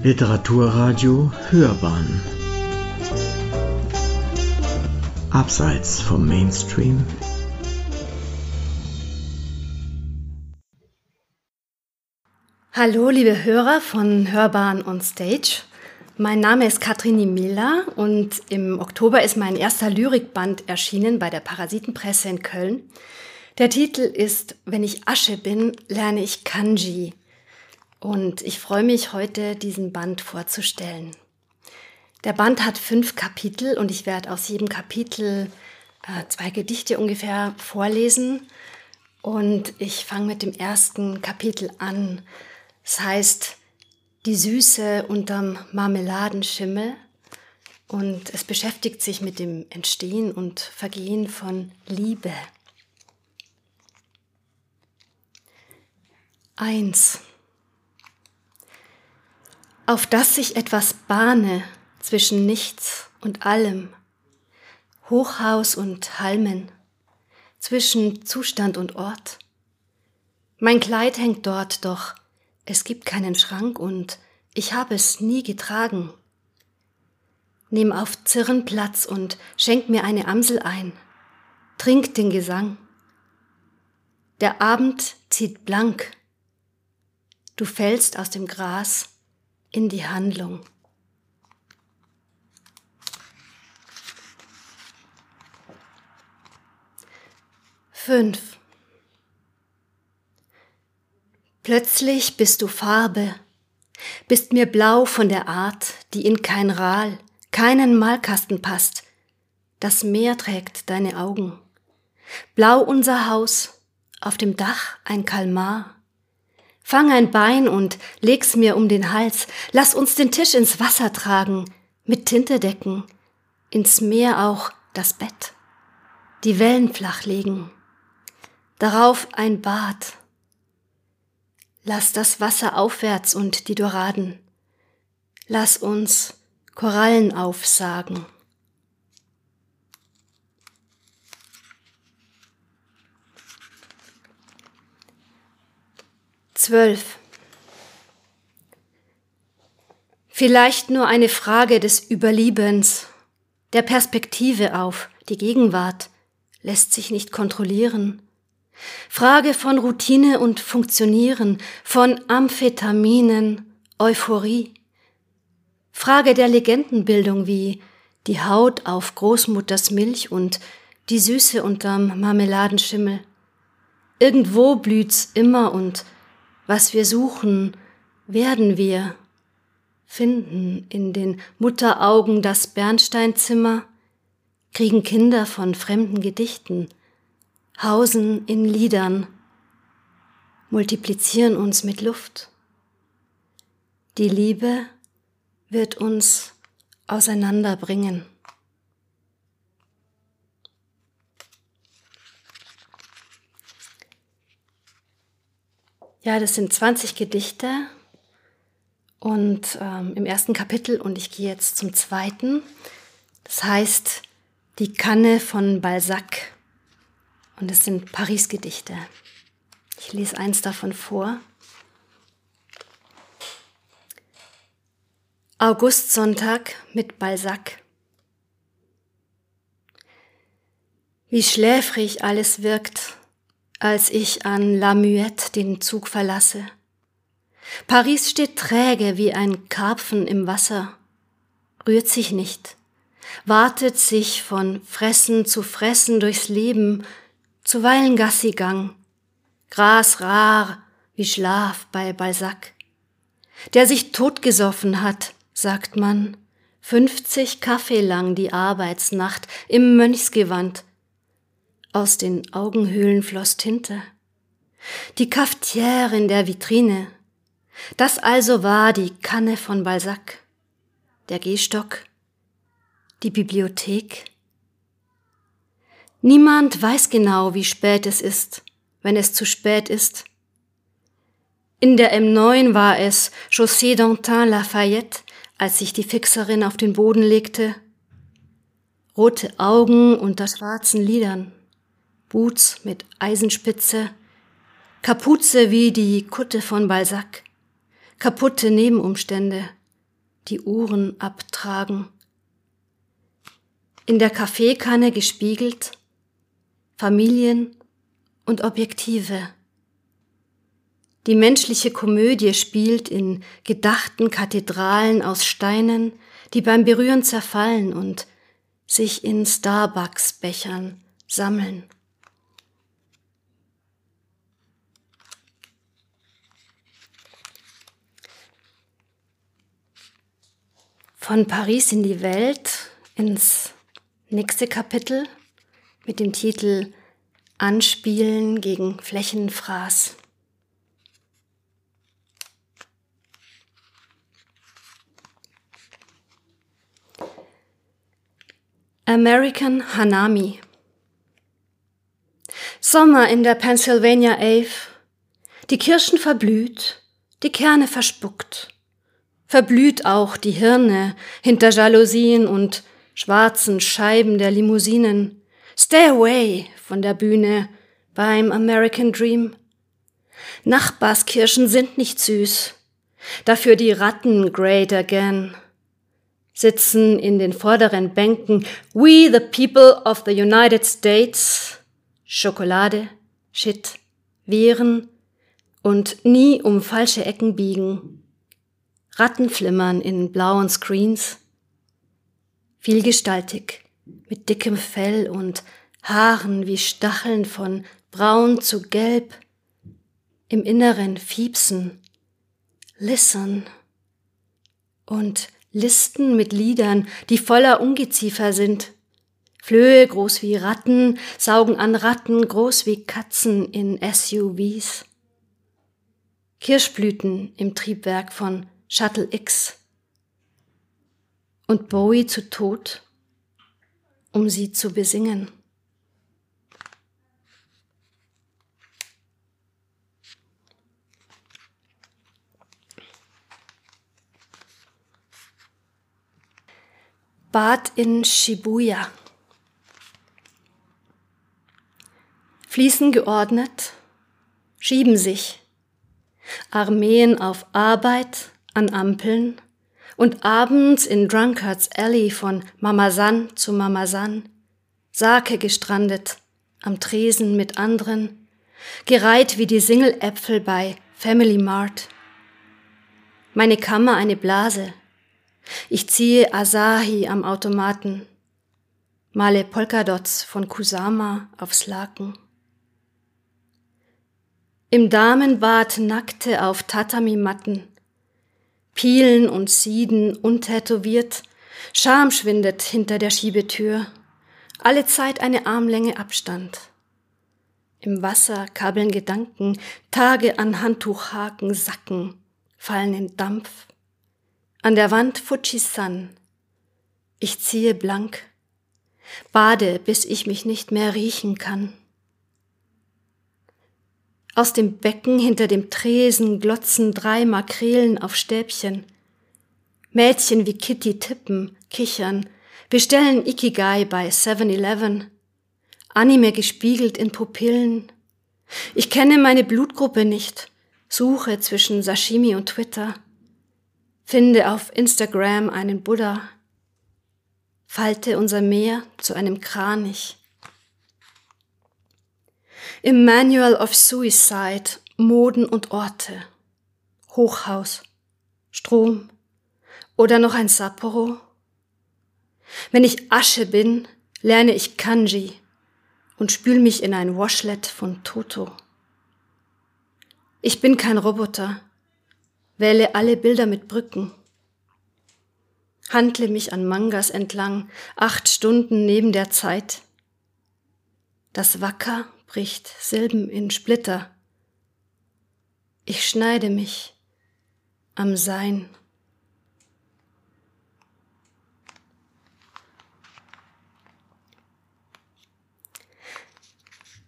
Literaturradio Hörbahn Abseits vom Mainstream Hallo, liebe Hörer von Hörbahn on Stage. Mein Name ist Katrini Miller und im Oktober ist mein erster Lyrikband erschienen bei der Parasitenpresse in Köln. Der Titel ist Wenn ich Asche bin, lerne ich Kanji. Und ich freue mich heute, diesen Band vorzustellen. Der Band hat fünf Kapitel und ich werde aus jedem Kapitel äh, zwei Gedichte ungefähr vorlesen. Und ich fange mit dem ersten Kapitel an. Es heißt Die Süße unterm Marmeladenschimmel. Und es beschäftigt sich mit dem Entstehen und Vergehen von Liebe. Eins. Auf dass sich etwas bahne zwischen nichts und allem, Hochhaus und Halmen, zwischen Zustand und Ort. Mein Kleid hängt dort, doch es gibt keinen Schrank und ich habe es nie getragen. Nimm auf Zirren Platz und schenk mir eine Amsel ein. Trink den Gesang. Der Abend zieht blank Du fällst aus dem Gras in die Handlung. Fünf. Plötzlich bist du Farbe, bist mir blau von der Art, die in kein Rahl, keinen Malkasten passt. Das Meer trägt deine Augen. Blau unser Haus, auf dem Dach ein Kalmar. Fang ein Bein und leg's mir um den Hals. Lass uns den Tisch ins Wasser tragen, mit Tinte decken, ins Meer auch das Bett, die Wellen flachlegen, darauf ein Bad. Lass das Wasser aufwärts und die Doraden. Lass uns Korallen aufsagen. Zwölf. Vielleicht nur eine Frage des Überliebens, der Perspektive auf die Gegenwart lässt sich nicht kontrollieren. Frage von Routine und Funktionieren, von Amphetaminen, Euphorie. Frage der Legendenbildung wie die Haut auf Großmutters Milch und die Süße unterm Marmeladenschimmel. Irgendwo blüht's immer und was wir suchen, werden wir finden in den Mutteraugen das Bernsteinzimmer, kriegen Kinder von fremden Gedichten, hausen in Liedern, multiplizieren uns mit Luft. Die Liebe wird uns auseinanderbringen. Ja, das sind 20 Gedichte und ähm, im ersten Kapitel und ich gehe jetzt zum zweiten. Das heißt Die Kanne von Balzac und es sind Paris-Gedichte. Ich lese eins davon vor. Augustsonntag mit Balzac. Wie schläfrig alles wirkt als ich an La Muette den Zug verlasse. Paris steht träge wie ein Karpfen im Wasser, rührt sich nicht, wartet sich von Fressen zu Fressen durchs Leben, zuweilen Gassigang, Gras rar wie Schlaf bei Balzac. Der sich totgesoffen hat, sagt man, fünfzig Kaffee lang die Arbeitsnacht im Mönchsgewand, aus den Augenhöhlen floss Tinte. Die Cafetière in der Vitrine. Das also war die Kanne von Balzac. Der Gehstock. Die Bibliothek. Niemand weiß genau, wie spät es ist, wenn es zu spät ist. In der M9 war es Chaussée d'Antin Lafayette, als sich die Fixerin auf den Boden legte. Rote Augen unter schwarzen Lidern. Boots mit Eisenspitze, Kapuze wie die Kutte von Balzac, kaputte Nebenumstände, die Uhren abtragen. In der Kaffeekanne gespiegelt Familien und Objektive. Die menschliche Komödie spielt in gedachten Kathedralen aus Steinen, die beim Berühren zerfallen und sich in Starbucks-Bechern sammeln. Von Paris in die Welt ins nächste Kapitel mit dem Titel Anspielen gegen Flächenfraß. American Hanami Sommer in der Pennsylvania Ave. Die Kirschen verblüht, die Kerne verspuckt. Verblüht auch die Hirne hinter Jalousien und schwarzen Scheiben der Limousinen. Stay away von der Bühne beim American Dream. Nachbarskirschen sind nicht süß. Dafür die Ratten great again sitzen in den vorderen Bänken We the people of the United States, Schokolade, Shit, Viren und nie um falsche Ecken biegen. Ratten flimmern in blauen Screens, vielgestaltig, mit dickem Fell und Haaren wie Stacheln von braun zu gelb, im Inneren fiepsen, listen und Listen mit Liedern, die voller Ungeziefer sind. Flöhe groß wie Ratten saugen an Ratten groß wie Katzen in SUVs. Kirschblüten im Triebwerk von Shuttle X. Und Bowie zu Tod, um sie zu besingen. Bad in Shibuya. Fließen geordnet, schieben sich. Armeen auf Arbeit an Ampeln und abends in Drunkards Alley von Mamasan zu Mamasan, Sake gestrandet, am Tresen mit anderen, gereiht wie die Singeläpfel bei Family Mart. Meine Kammer eine Blase, ich ziehe Asahi am Automaten, male Polkadots von Kusama aufs Laken. Im Damenbad nackte auf Tatami-Matten, Pielen und Sieden untätowiert, Scham schwindet hinter der Schiebetür, alle Zeit eine Armlänge Abstand. Im Wasser kabeln Gedanken, Tage an Handtuchhaken sacken, fallen in Dampf. An der Wand Fujisan. Ich ziehe blank, bade, bis ich mich nicht mehr riechen kann. Aus dem Becken hinter dem Tresen glotzen drei Makrelen auf Stäbchen. Mädchen wie Kitty tippen, kichern, bestellen Ikigai bei 7-Eleven. Anime gespiegelt in Pupillen. Ich kenne meine Blutgruppe nicht, suche zwischen Sashimi und Twitter. Finde auf Instagram einen Buddha. Falte unser Meer zu einem Kranich. Im Manual of Suicide Moden und Orte. Hochhaus, Strom oder noch ein Sapporo. Wenn ich Asche bin, lerne ich Kanji und spül mich in ein Washlet von Toto. Ich bin kein Roboter wähle alle Bilder mit Brücken. Handle mich an Mangas entlang, acht Stunden neben der Zeit. Das Wacker bricht Silben in Splitter. Ich schneide mich am Sein.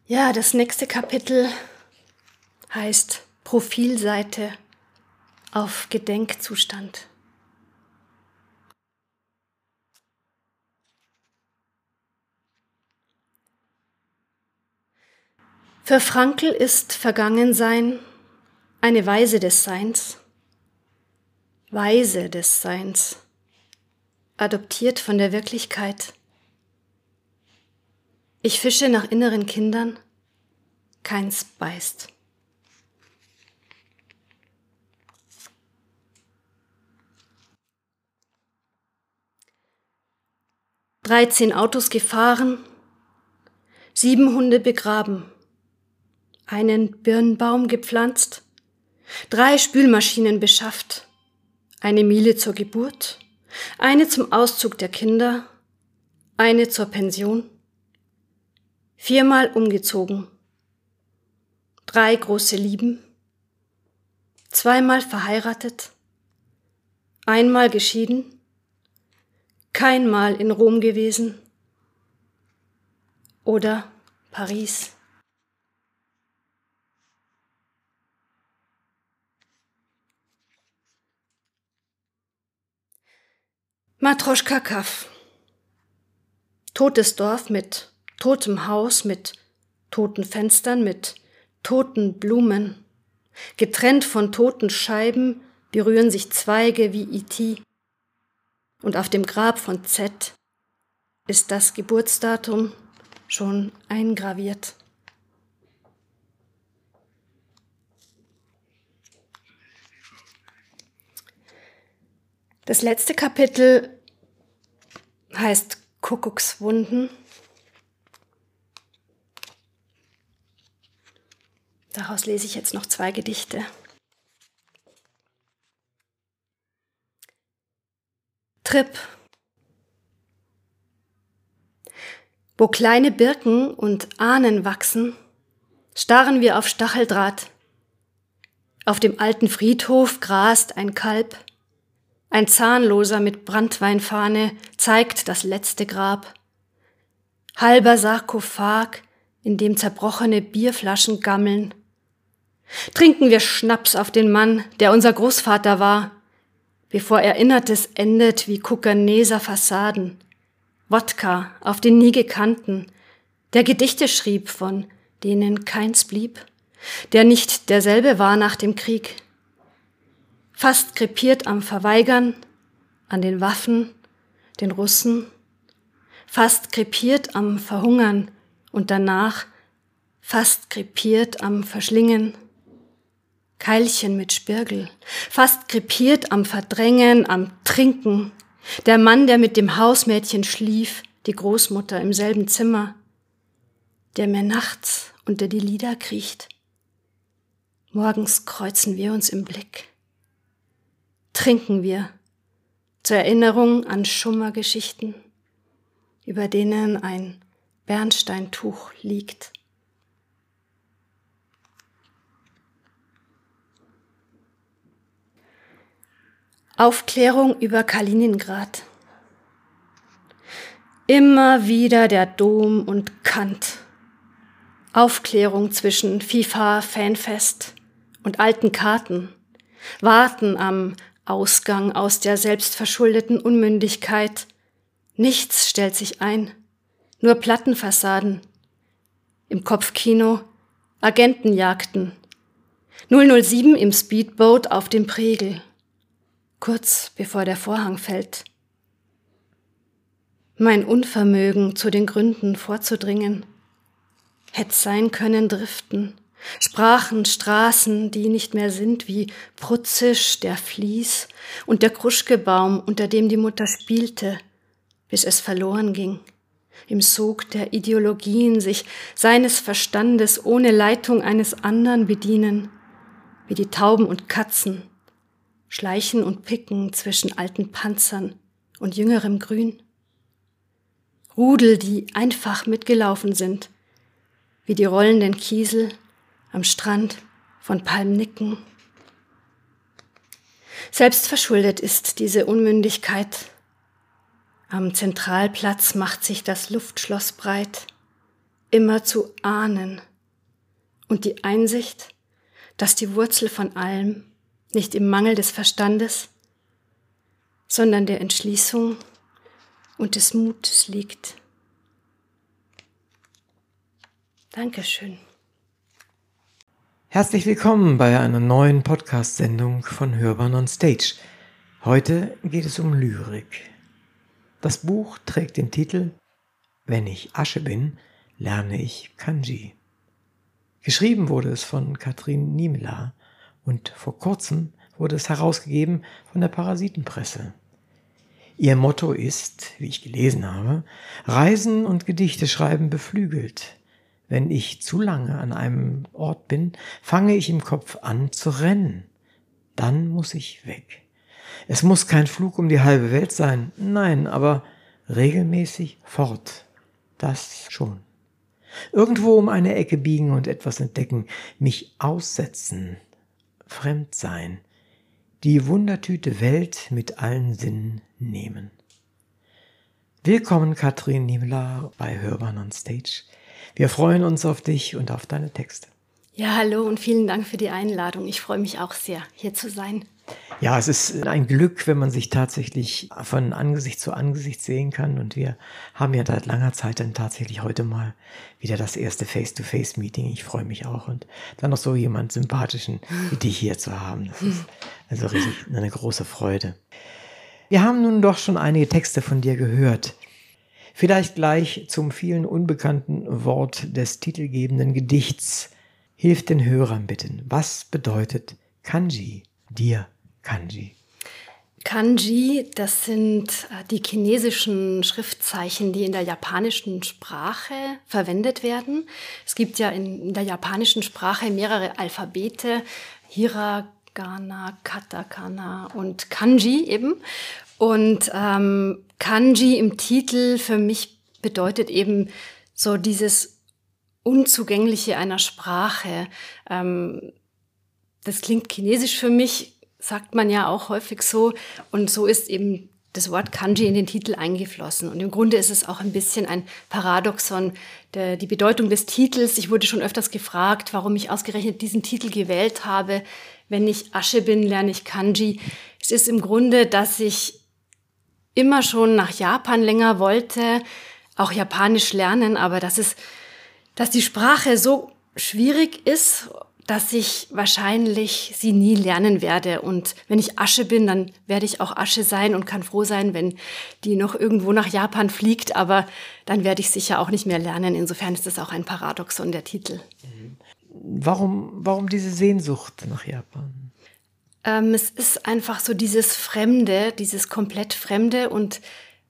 Ja, das nächste Kapitel heißt Profilseite auf Gedenkzustand. Für Frankl ist Vergangensein eine Weise des Seins. Weise des Seins, adoptiert von der Wirklichkeit. Ich fische nach inneren Kindern, keins beißt. Dreizehn Autos gefahren, sieben Hunde begraben, einen Birnbaum gepflanzt, drei Spülmaschinen beschafft, eine Miele zur Geburt, eine zum Auszug der Kinder, eine zur Pension, viermal umgezogen, drei große Lieben, zweimal verheiratet, einmal geschieden, keinmal in Rom gewesen oder Paris. Matroschka Kaff. Totes Dorf mit totem Haus, mit toten Fenstern, mit toten Blumen. Getrennt von toten Scheiben berühren sich Zweige wie IT. Und auf dem Grab von Z ist das Geburtsdatum schon eingraviert. Das letzte Kapitel heißt Kuckuckswunden. Daraus lese ich jetzt noch zwei Gedichte. Trip. Wo kleine Birken und Ahnen wachsen, starren wir auf Stacheldraht. Auf dem alten Friedhof grast ein Kalb. Ein Zahnloser mit Brandweinfahne zeigt das letzte Grab. Halber Sarkophag, in dem zerbrochene Bierflaschen gammeln. Trinken wir Schnaps auf den Mann, der unser Großvater war, bevor Erinnertes endet wie Kuckerneser Fassaden. Wodka auf den nie gekannten, der Gedichte schrieb, von denen keins blieb, der nicht derselbe war nach dem Krieg fast krepiert am Verweigern, an den Waffen, den Russen, fast krepiert am Verhungern und danach fast krepiert am Verschlingen. Keilchen mit Spirgel, fast krepiert am Verdrängen, am Trinken. Der Mann, der mit dem Hausmädchen schlief, die Großmutter im selben Zimmer, der mir nachts unter die Lieder kriecht. Morgens kreuzen wir uns im Blick trinken wir zur Erinnerung an Schummergeschichten, über denen ein Bernsteintuch liegt. Aufklärung über Kaliningrad. Immer wieder der Dom und Kant. Aufklärung zwischen FIFA, Fanfest und alten Karten. Warten am Ausgang aus der selbstverschuldeten Unmündigkeit. Nichts stellt sich ein, nur Plattenfassaden. Im Kopfkino Agentenjagden. 007 im Speedboat auf dem Pregel. Kurz bevor der Vorhang fällt. Mein Unvermögen zu den Gründen vorzudringen. Hätt sein können driften, Sprachen, Straßen, die nicht mehr sind, wie Prutzisch, der Vlies und der Kruschkebaum, unter dem die Mutter spielte, bis es verloren ging. Im Sog der Ideologien sich seines Verstandes ohne Leitung eines anderen bedienen, wie die Tauben und Katzen, schleichen und picken zwischen alten Panzern und jüngerem Grün. Rudel, die einfach mitgelaufen sind, wie die rollenden Kiesel am Strand von Palmnicken. Selbstverschuldet ist diese Unmündigkeit. Am Zentralplatz macht sich das Luftschloss breit, immer zu ahnen. Und die Einsicht, dass die Wurzel von allem nicht im Mangel des Verstandes, sondern der Entschließung und des Mutes liegt. Dankeschön. Herzlich willkommen bei einer neuen Podcast-Sendung von Hörbahn on Stage. Heute geht es um Lyrik. Das Buch trägt den Titel Wenn ich Asche bin, lerne ich Kanji. Geschrieben wurde es von Katrin Niemela und vor kurzem wurde es herausgegeben von der Parasitenpresse. Ihr Motto ist, wie ich gelesen habe, Reisen und Gedichte schreiben beflügelt. Wenn ich zu lange an einem Ort bin, fange ich im Kopf an zu rennen. Dann muss ich weg. Es muss kein Flug um die halbe Welt sein, nein, aber regelmäßig fort. Das schon. Irgendwo um eine Ecke biegen und etwas entdecken, mich aussetzen, fremd sein, die Wundertüte Welt mit allen Sinnen nehmen. Willkommen, Katrin Niemler, bei Hörbahn on Stage. Wir freuen uns auf dich und auf deine Texte. Ja, hallo und vielen Dank für die Einladung. Ich freue mich auch sehr, hier zu sein. Ja, es ist ein Glück, wenn man sich tatsächlich von Angesicht zu Angesicht sehen kann. Und wir haben ja seit langer Zeit dann tatsächlich heute mal wieder das erste Face-to-Face-Meeting. Ich freue mich auch. Und dann noch so jemand Sympathischen wie dich hier zu haben. Das ist also richtig eine große Freude. Wir haben nun doch schon einige Texte von dir gehört. Vielleicht gleich zum vielen unbekannten Wort des titelgebenden Gedichts. Hilf den Hörern bitten. Was bedeutet Kanji dir? Kanji? Kanji, das sind äh, die chinesischen Schriftzeichen, die in der japanischen Sprache verwendet werden. Es gibt ja in der japanischen Sprache mehrere Alphabete, Hiragana, Katakana und Kanji eben. Und ähm, Kanji im Titel für mich bedeutet eben so dieses Unzugängliche einer Sprache. Ähm, das klingt chinesisch für mich, sagt man ja auch häufig so. Und so ist eben das Wort Kanji in den Titel eingeflossen. Und im Grunde ist es auch ein bisschen ein Paradoxon, der, die Bedeutung des Titels. Ich wurde schon öfters gefragt, warum ich ausgerechnet diesen Titel gewählt habe. Wenn ich Asche bin, lerne ich Kanji. Es ist im Grunde, dass ich immer schon nach Japan länger wollte, auch Japanisch lernen, aber dass es, dass die Sprache so schwierig ist dass ich wahrscheinlich sie nie lernen werde. Und wenn ich Asche bin, dann werde ich auch Asche sein und kann froh sein, wenn die noch irgendwo nach Japan fliegt. Aber dann werde ich sicher auch nicht mehr lernen. Insofern ist das auch ein Paradoxon, der Titel. Warum, warum diese Sehnsucht nach Japan? Ähm, es ist einfach so dieses Fremde, dieses komplett Fremde und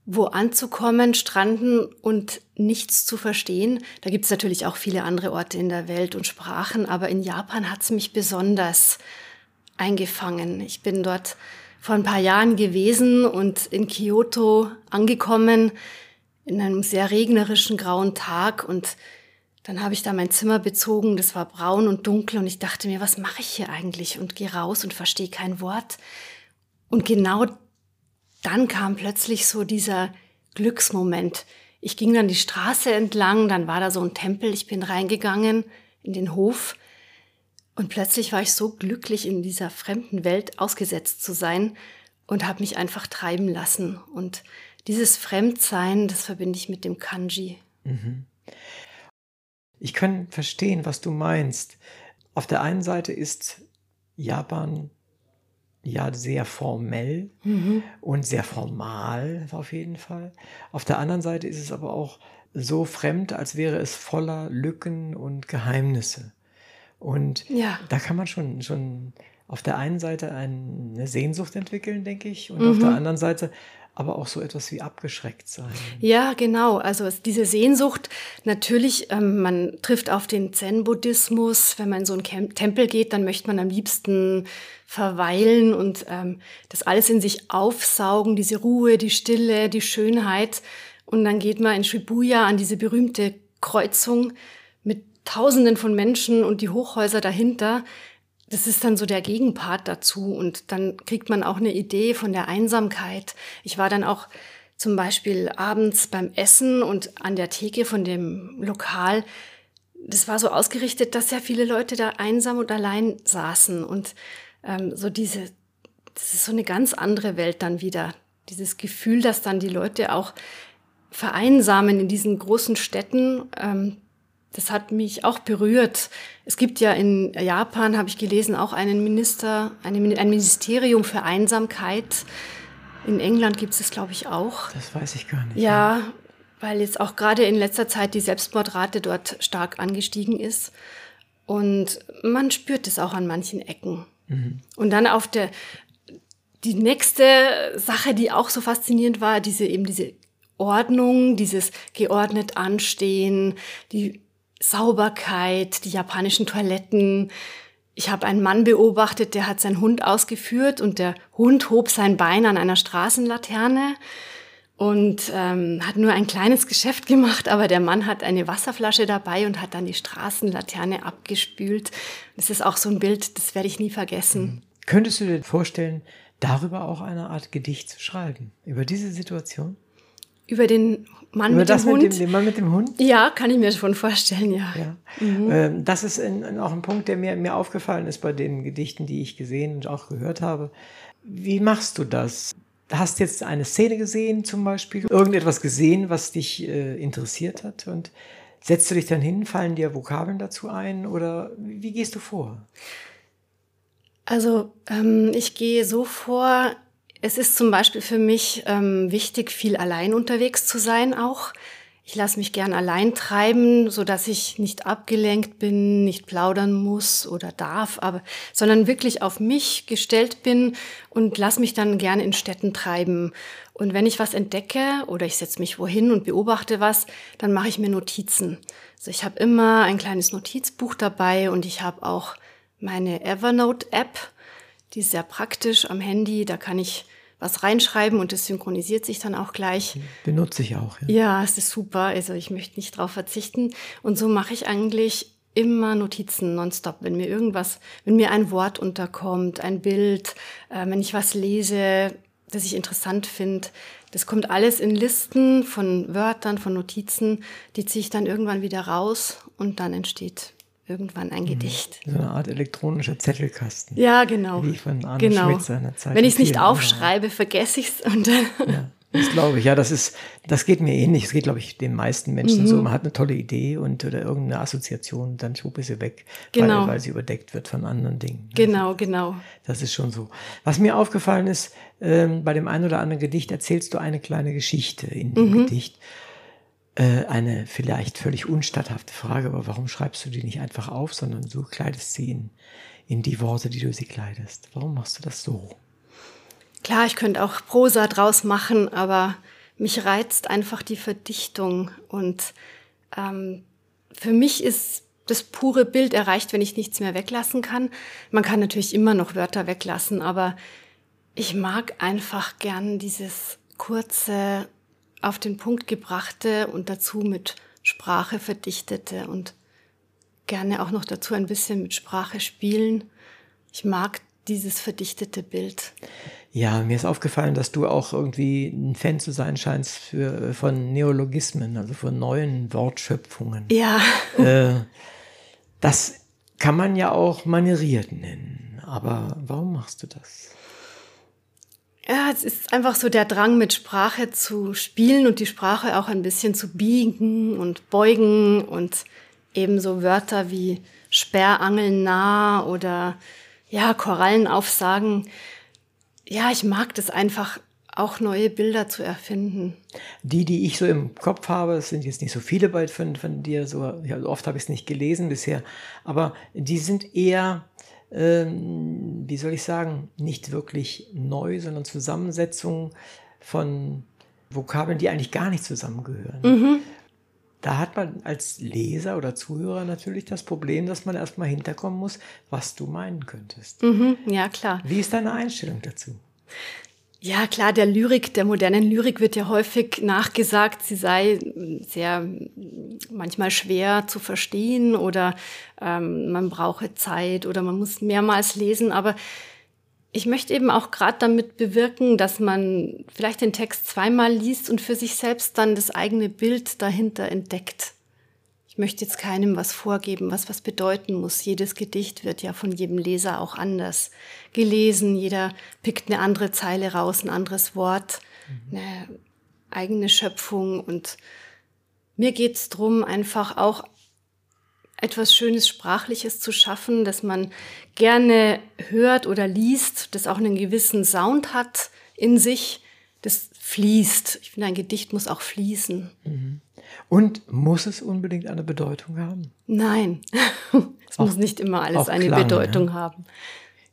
wo anzukommen, stranden und nichts zu verstehen. Da gibt es natürlich auch viele andere Orte in der Welt und Sprachen, aber in Japan hat es mich besonders eingefangen. Ich bin dort vor ein paar Jahren gewesen und in Kyoto angekommen, in einem sehr regnerischen grauen Tag und dann habe ich da mein Zimmer bezogen, das war braun und dunkel und ich dachte mir, was mache ich hier eigentlich und gehe raus und verstehe kein Wort. Und genau dann kam plötzlich so dieser Glücksmoment. Ich ging dann die Straße entlang, dann war da so ein Tempel, ich bin reingegangen in den Hof und plötzlich war ich so glücklich, in dieser fremden Welt ausgesetzt zu sein und habe mich einfach treiben lassen. Und dieses Fremdsein, das verbinde ich mit dem Kanji. Mhm. Ich kann verstehen, was du meinst. Auf der einen Seite ist Japan ja sehr formell mhm. und sehr formal auf jeden Fall. Auf der anderen Seite ist es aber auch so fremd, als wäre es voller Lücken und Geheimnisse. Und ja. da kann man schon, schon auf der einen Seite eine Sehnsucht entwickeln, denke ich, und mhm. auf der anderen Seite aber auch so etwas wie abgeschreckt sein. Ja, genau. Also diese Sehnsucht, natürlich, ähm, man trifft auf den Zen-Buddhismus. Wenn man in so einen Camp Tempel geht, dann möchte man am liebsten verweilen und ähm, das alles in sich aufsaugen, diese Ruhe, die Stille, die Schönheit. Und dann geht man in Shibuya an diese berühmte Kreuzung mit Tausenden von Menschen und die Hochhäuser dahinter das ist dann so der Gegenpart dazu und dann kriegt man auch eine Idee von der Einsamkeit. Ich war dann auch zum Beispiel abends beim Essen und an der Theke von dem Lokal. Das war so ausgerichtet, dass ja viele Leute da einsam und allein saßen und ähm, so diese, das ist so eine ganz andere Welt dann wieder. Dieses Gefühl, dass dann die Leute auch vereinsamen in diesen großen Städten. Ähm, das hat mich auch berührt. Es gibt ja in Japan, habe ich gelesen, auch einen Minister, ein Ministerium für Einsamkeit. In England gibt es das, glaube ich, auch. Das weiß ich gar nicht. Ja, ja, weil jetzt auch gerade in letzter Zeit die Selbstmordrate dort stark angestiegen ist. Und man spürt es auch an manchen Ecken. Mhm. Und dann auf der, die nächste Sache, die auch so faszinierend war, diese eben diese Ordnung, dieses geordnet Anstehen, die Sauberkeit, die japanischen Toiletten. Ich habe einen Mann beobachtet, der hat seinen Hund ausgeführt und der Hund hob sein Bein an einer Straßenlaterne und ähm, hat nur ein kleines Geschäft gemacht, aber der Mann hat eine Wasserflasche dabei und hat dann die Straßenlaterne abgespült. Das ist auch so ein Bild, das werde ich nie vergessen. Mhm. Könntest du dir vorstellen, darüber auch eine Art Gedicht zu schreiben, über diese Situation? Über den Mann über mit das dem Hund? Mit dem, den Mann mit dem Hund? Ja, kann ich mir schon vorstellen, ja. ja. Mhm. Ähm, das ist in, auch ein Punkt, der mir, mir aufgefallen ist bei den Gedichten, die ich gesehen und auch gehört habe. Wie machst du das? Hast jetzt eine Szene gesehen zum Beispiel, irgendetwas gesehen, was dich äh, interessiert hat und setzt du dich dann hin, fallen dir Vokabeln dazu ein oder wie gehst du vor? Also ähm, ich gehe so vor, es ist zum Beispiel für mich ähm, wichtig, viel allein unterwegs zu sein auch. Ich lasse mich gern allein treiben, so dass ich nicht abgelenkt bin, nicht plaudern muss oder darf, aber sondern wirklich auf mich gestellt bin und lasse mich dann gern in Städten treiben. Und wenn ich was entdecke oder ich setze mich wohin und beobachte was, dann mache ich mir Notizen. Also ich habe immer ein kleines Notizbuch dabei und ich habe auch meine Evernote-App. Die ist sehr praktisch am Handy. Da kann ich was reinschreiben und das synchronisiert sich dann auch gleich. Benutze ich auch. Ja, ja es ist super. Also ich möchte nicht drauf verzichten. Und so mache ich eigentlich immer Notizen nonstop, wenn mir irgendwas, wenn mir ein Wort unterkommt, ein Bild, äh, wenn ich was lese, das ich interessant finde. Das kommt alles in Listen von Wörtern, von Notizen, die ziehe ich dann irgendwann wieder raus und dann entsteht irgendwann ein mhm. Gedicht. So eine Art elektronischer Zettelkasten. Ja, genau. Wie von Arne genau. Schmidt seiner Zeit. Wenn ich es nicht aufschreibe, vergesse ich es. Ja. Das glaube ich, ja, das ist, das geht mir ähnlich. Das geht, glaube ich, den meisten Menschen mhm. so. Man hat eine tolle Idee und oder irgendeine Assoziation, dann schub ist sie weg, genau. weil, weil sie überdeckt wird von anderen Dingen. Genau, genau. Das ist schon so. Was mir aufgefallen ist, ähm, bei dem einen oder anderen Gedicht erzählst du eine kleine Geschichte in dem mhm. Gedicht. Äh, eine vielleicht völlig unstatthafte Frage, aber warum schreibst du die nicht einfach auf, sondern du kleidest sie in, in die Worte, die du sie kleidest? Warum machst du das so? Klar, ich könnte auch Prosa draus machen, aber mich reizt einfach die Verdichtung und ähm, für mich ist das pure Bild erreicht, wenn ich nichts mehr weglassen kann. Man kann natürlich immer noch Wörter weglassen, aber ich mag einfach gern dieses kurze, auf den Punkt gebrachte und dazu mit Sprache verdichtete und gerne auch noch dazu ein bisschen mit Sprache spielen. Ich mag dieses verdichtete Bild. Ja, mir ist aufgefallen, dass du auch irgendwie ein Fan zu sein scheinst für, von Neologismen, also von neuen Wortschöpfungen. Ja. Äh, das kann man ja auch manieriert nennen. Aber warum machst du das? Ja, es ist einfach so der Drang, mit Sprache zu spielen und die Sprache auch ein bisschen zu biegen und beugen und ebenso Wörter wie Sperrangeln nah oder ja, Korallenaufsagen. Ja, ich mag das einfach, auch neue Bilder zu erfinden. Die, die ich so im Kopf habe, es sind jetzt nicht so viele bald von, von dir, so ja, oft habe ich es nicht gelesen bisher, aber die sind eher ähm, wie soll ich sagen, nicht wirklich neu, sondern Zusammensetzungen von Vokabeln, die eigentlich gar nicht zusammengehören. Mhm. Da hat man als Leser oder Zuhörer natürlich das Problem, dass man erstmal hinterkommen muss, was du meinen könntest. Mhm, ja, klar. Wie ist deine Einstellung dazu? Ja, klar, der Lyrik, der modernen Lyrik wird ja häufig nachgesagt, sie sei sehr manchmal schwer zu verstehen oder ähm, man brauche Zeit oder man muss mehrmals lesen. Aber ich möchte eben auch gerade damit bewirken, dass man vielleicht den Text zweimal liest und für sich selbst dann das eigene Bild dahinter entdeckt möchte jetzt keinem was vorgeben, was was bedeuten muss. Jedes Gedicht wird ja von jedem Leser auch anders gelesen. Jeder pickt eine andere Zeile raus, ein anderes Wort, mhm. eine eigene Schöpfung. Und mir geht es darum, einfach auch etwas Schönes Sprachliches zu schaffen, das man gerne hört oder liest, das auch einen gewissen Sound hat in sich, das fließt. Ich finde, ein Gedicht muss auch fließen. Mhm. Und muss es unbedingt eine Bedeutung haben? Nein, es muss nicht immer alles eine Klang, Bedeutung ja. haben.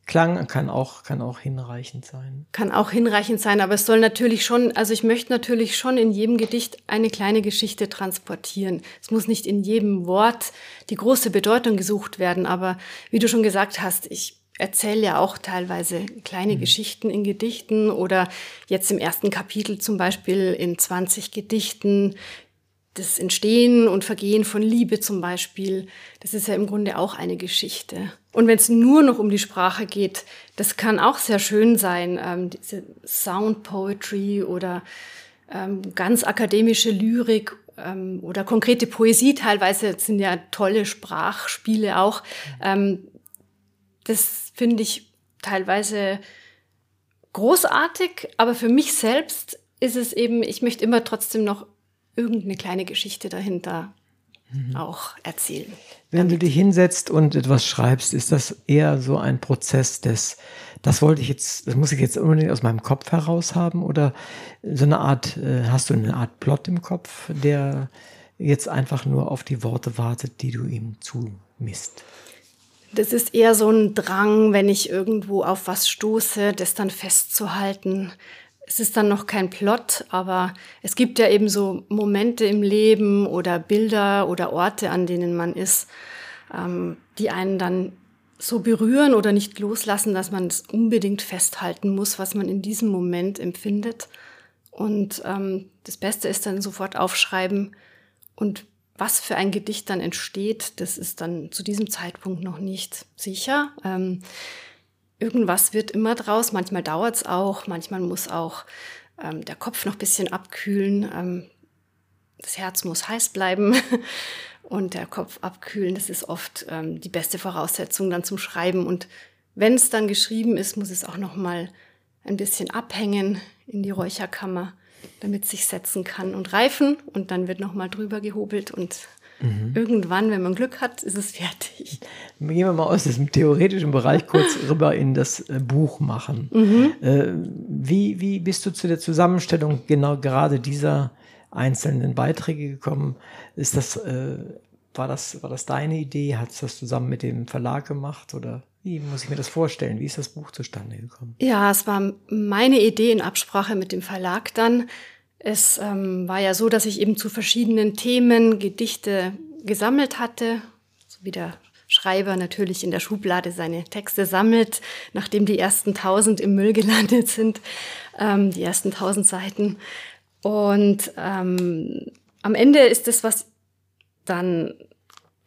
Klang kann auch, kann auch hinreichend sein. Kann auch hinreichend sein, aber es soll natürlich schon, also ich möchte natürlich schon in jedem Gedicht eine kleine Geschichte transportieren. Es muss nicht in jedem Wort die große Bedeutung gesucht werden, aber wie du schon gesagt hast, ich erzähle ja auch teilweise kleine mhm. Geschichten in Gedichten oder jetzt im ersten Kapitel zum Beispiel in 20 Gedichten das Entstehen und Vergehen von Liebe zum Beispiel, das ist ja im Grunde auch eine Geschichte. Und wenn es nur noch um die Sprache geht, das kann auch sehr schön sein, ähm, diese Sound Poetry oder ähm, ganz akademische Lyrik ähm, oder konkrete Poesie teilweise sind ja tolle Sprachspiele auch. Ähm, das finde ich teilweise großartig, aber für mich selbst ist es eben, ich möchte immer trotzdem noch irgendeine kleine Geschichte dahinter mhm. auch erzählen. Wenn du dich hinsetzt und etwas schreibst, ist das eher so ein Prozess des, das wollte ich jetzt, das muss ich jetzt unbedingt aus meinem Kopf heraus haben oder so eine Art, äh, hast du eine Art Plot im Kopf, der jetzt einfach nur auf die Worte wartet, die du ihm zumisst? Das ist eher so ein Drang, wenn ich irgendwo auf was stoße, das dann festzuhalten, es ist dann noch kein Plot, aber es gibt ja eben so Momente im Leben oder Bilder oder Orte, an denen man ist, ähm, die einen dann so berühren oder nicht loslassen, dass man es unbedingt festhalten muss, was man in diesem Moment empfindet. Und ähm, das Beste ist dann sofort aufschreiben und was für ein Gedicht dann entsteht, das ist dann zu diesem Zeitpunkt noch nicht sicher. Ähm, irgendwas wird immer draus. Manchmal dauert es auch, manchmal muss auch ähm, der Kopf noch ein bisschen abkühlen. Ähm, das Herz muss heiß bleiben und der Kopf abkühlen. Das ist oft ähm, die beste Voraussetzung dann zum Schreiben. Und wenn es dann geschrieben ist, muss es auch noch mal ein bisschen abhängen in die Räucherkammer, damit es sich setzen kann und reifen. Und dann wird noch mal drüber gehobelt und Mhm. Irgendwann, wenn man Glück hat, ist es fertig. Gehen wir mal aus diesem theoretischen Bereich kurz rüber in das äh, Buch machen. Mhm. Äh, wie, wie bist du zu der Zusammenstellung genau gerade dieser einzelnen Beiträge gekommen? Ist das, äh, war, das, war das deine Idee? Hast du das zusammen mit dem Verlag gemacht oder wie muss ich mir das vorstellen? Wie ist das Buch zustande gekommen? Ja, es war meine Idee in Absprache mit dem Verlag dann. Es ähm, war ja so, dass ich eben zu verschiedenen Themen Gedichte gesammelt hatte, so wie der Schreiber natürlich in der Schublade seine Texte sammelt, nachdem die ersten tausend im Müll gelandet sind, ähm, die ersten tausend Seiten. Und ähm, am Ende ist das, was dann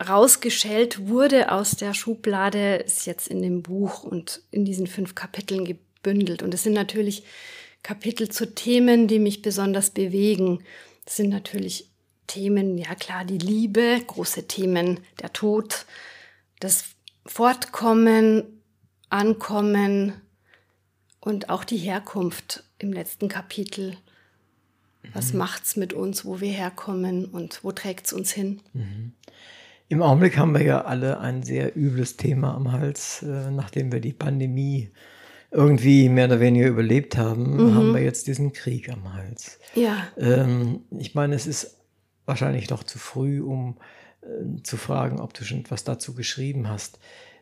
rausgeschält wurde aus der Schublade, ist jetzt in dem Buch und in diesen fünf Kapiteln gebündelt. Und es sind natürlich Kapitel zu Themen, die mich besonders bewegen. Das sind natürlich Themen, ja klar, die Liebe, große Themen, der Tod, das Fortkommen, Ankommen und auch die Herkunft im letzten Kapitel. Was mhm. macht's mit uns, wo wir herkommen und wo trägt's uns hin? Mhm. Im Augenblick haben wir ja alle ein sehr übles Thema am Hals, äh, nachdem wir die Pandemie irgendwie mehr oder weniger überlebt haben, mhm. haben wir jetzt diesen Krieg am Hals. Ja. Ähm, ich meine, es ist wahrscheinlich noch zu früh, um äh, zu fragen, ob du schon etwas dazu geschrieben hast.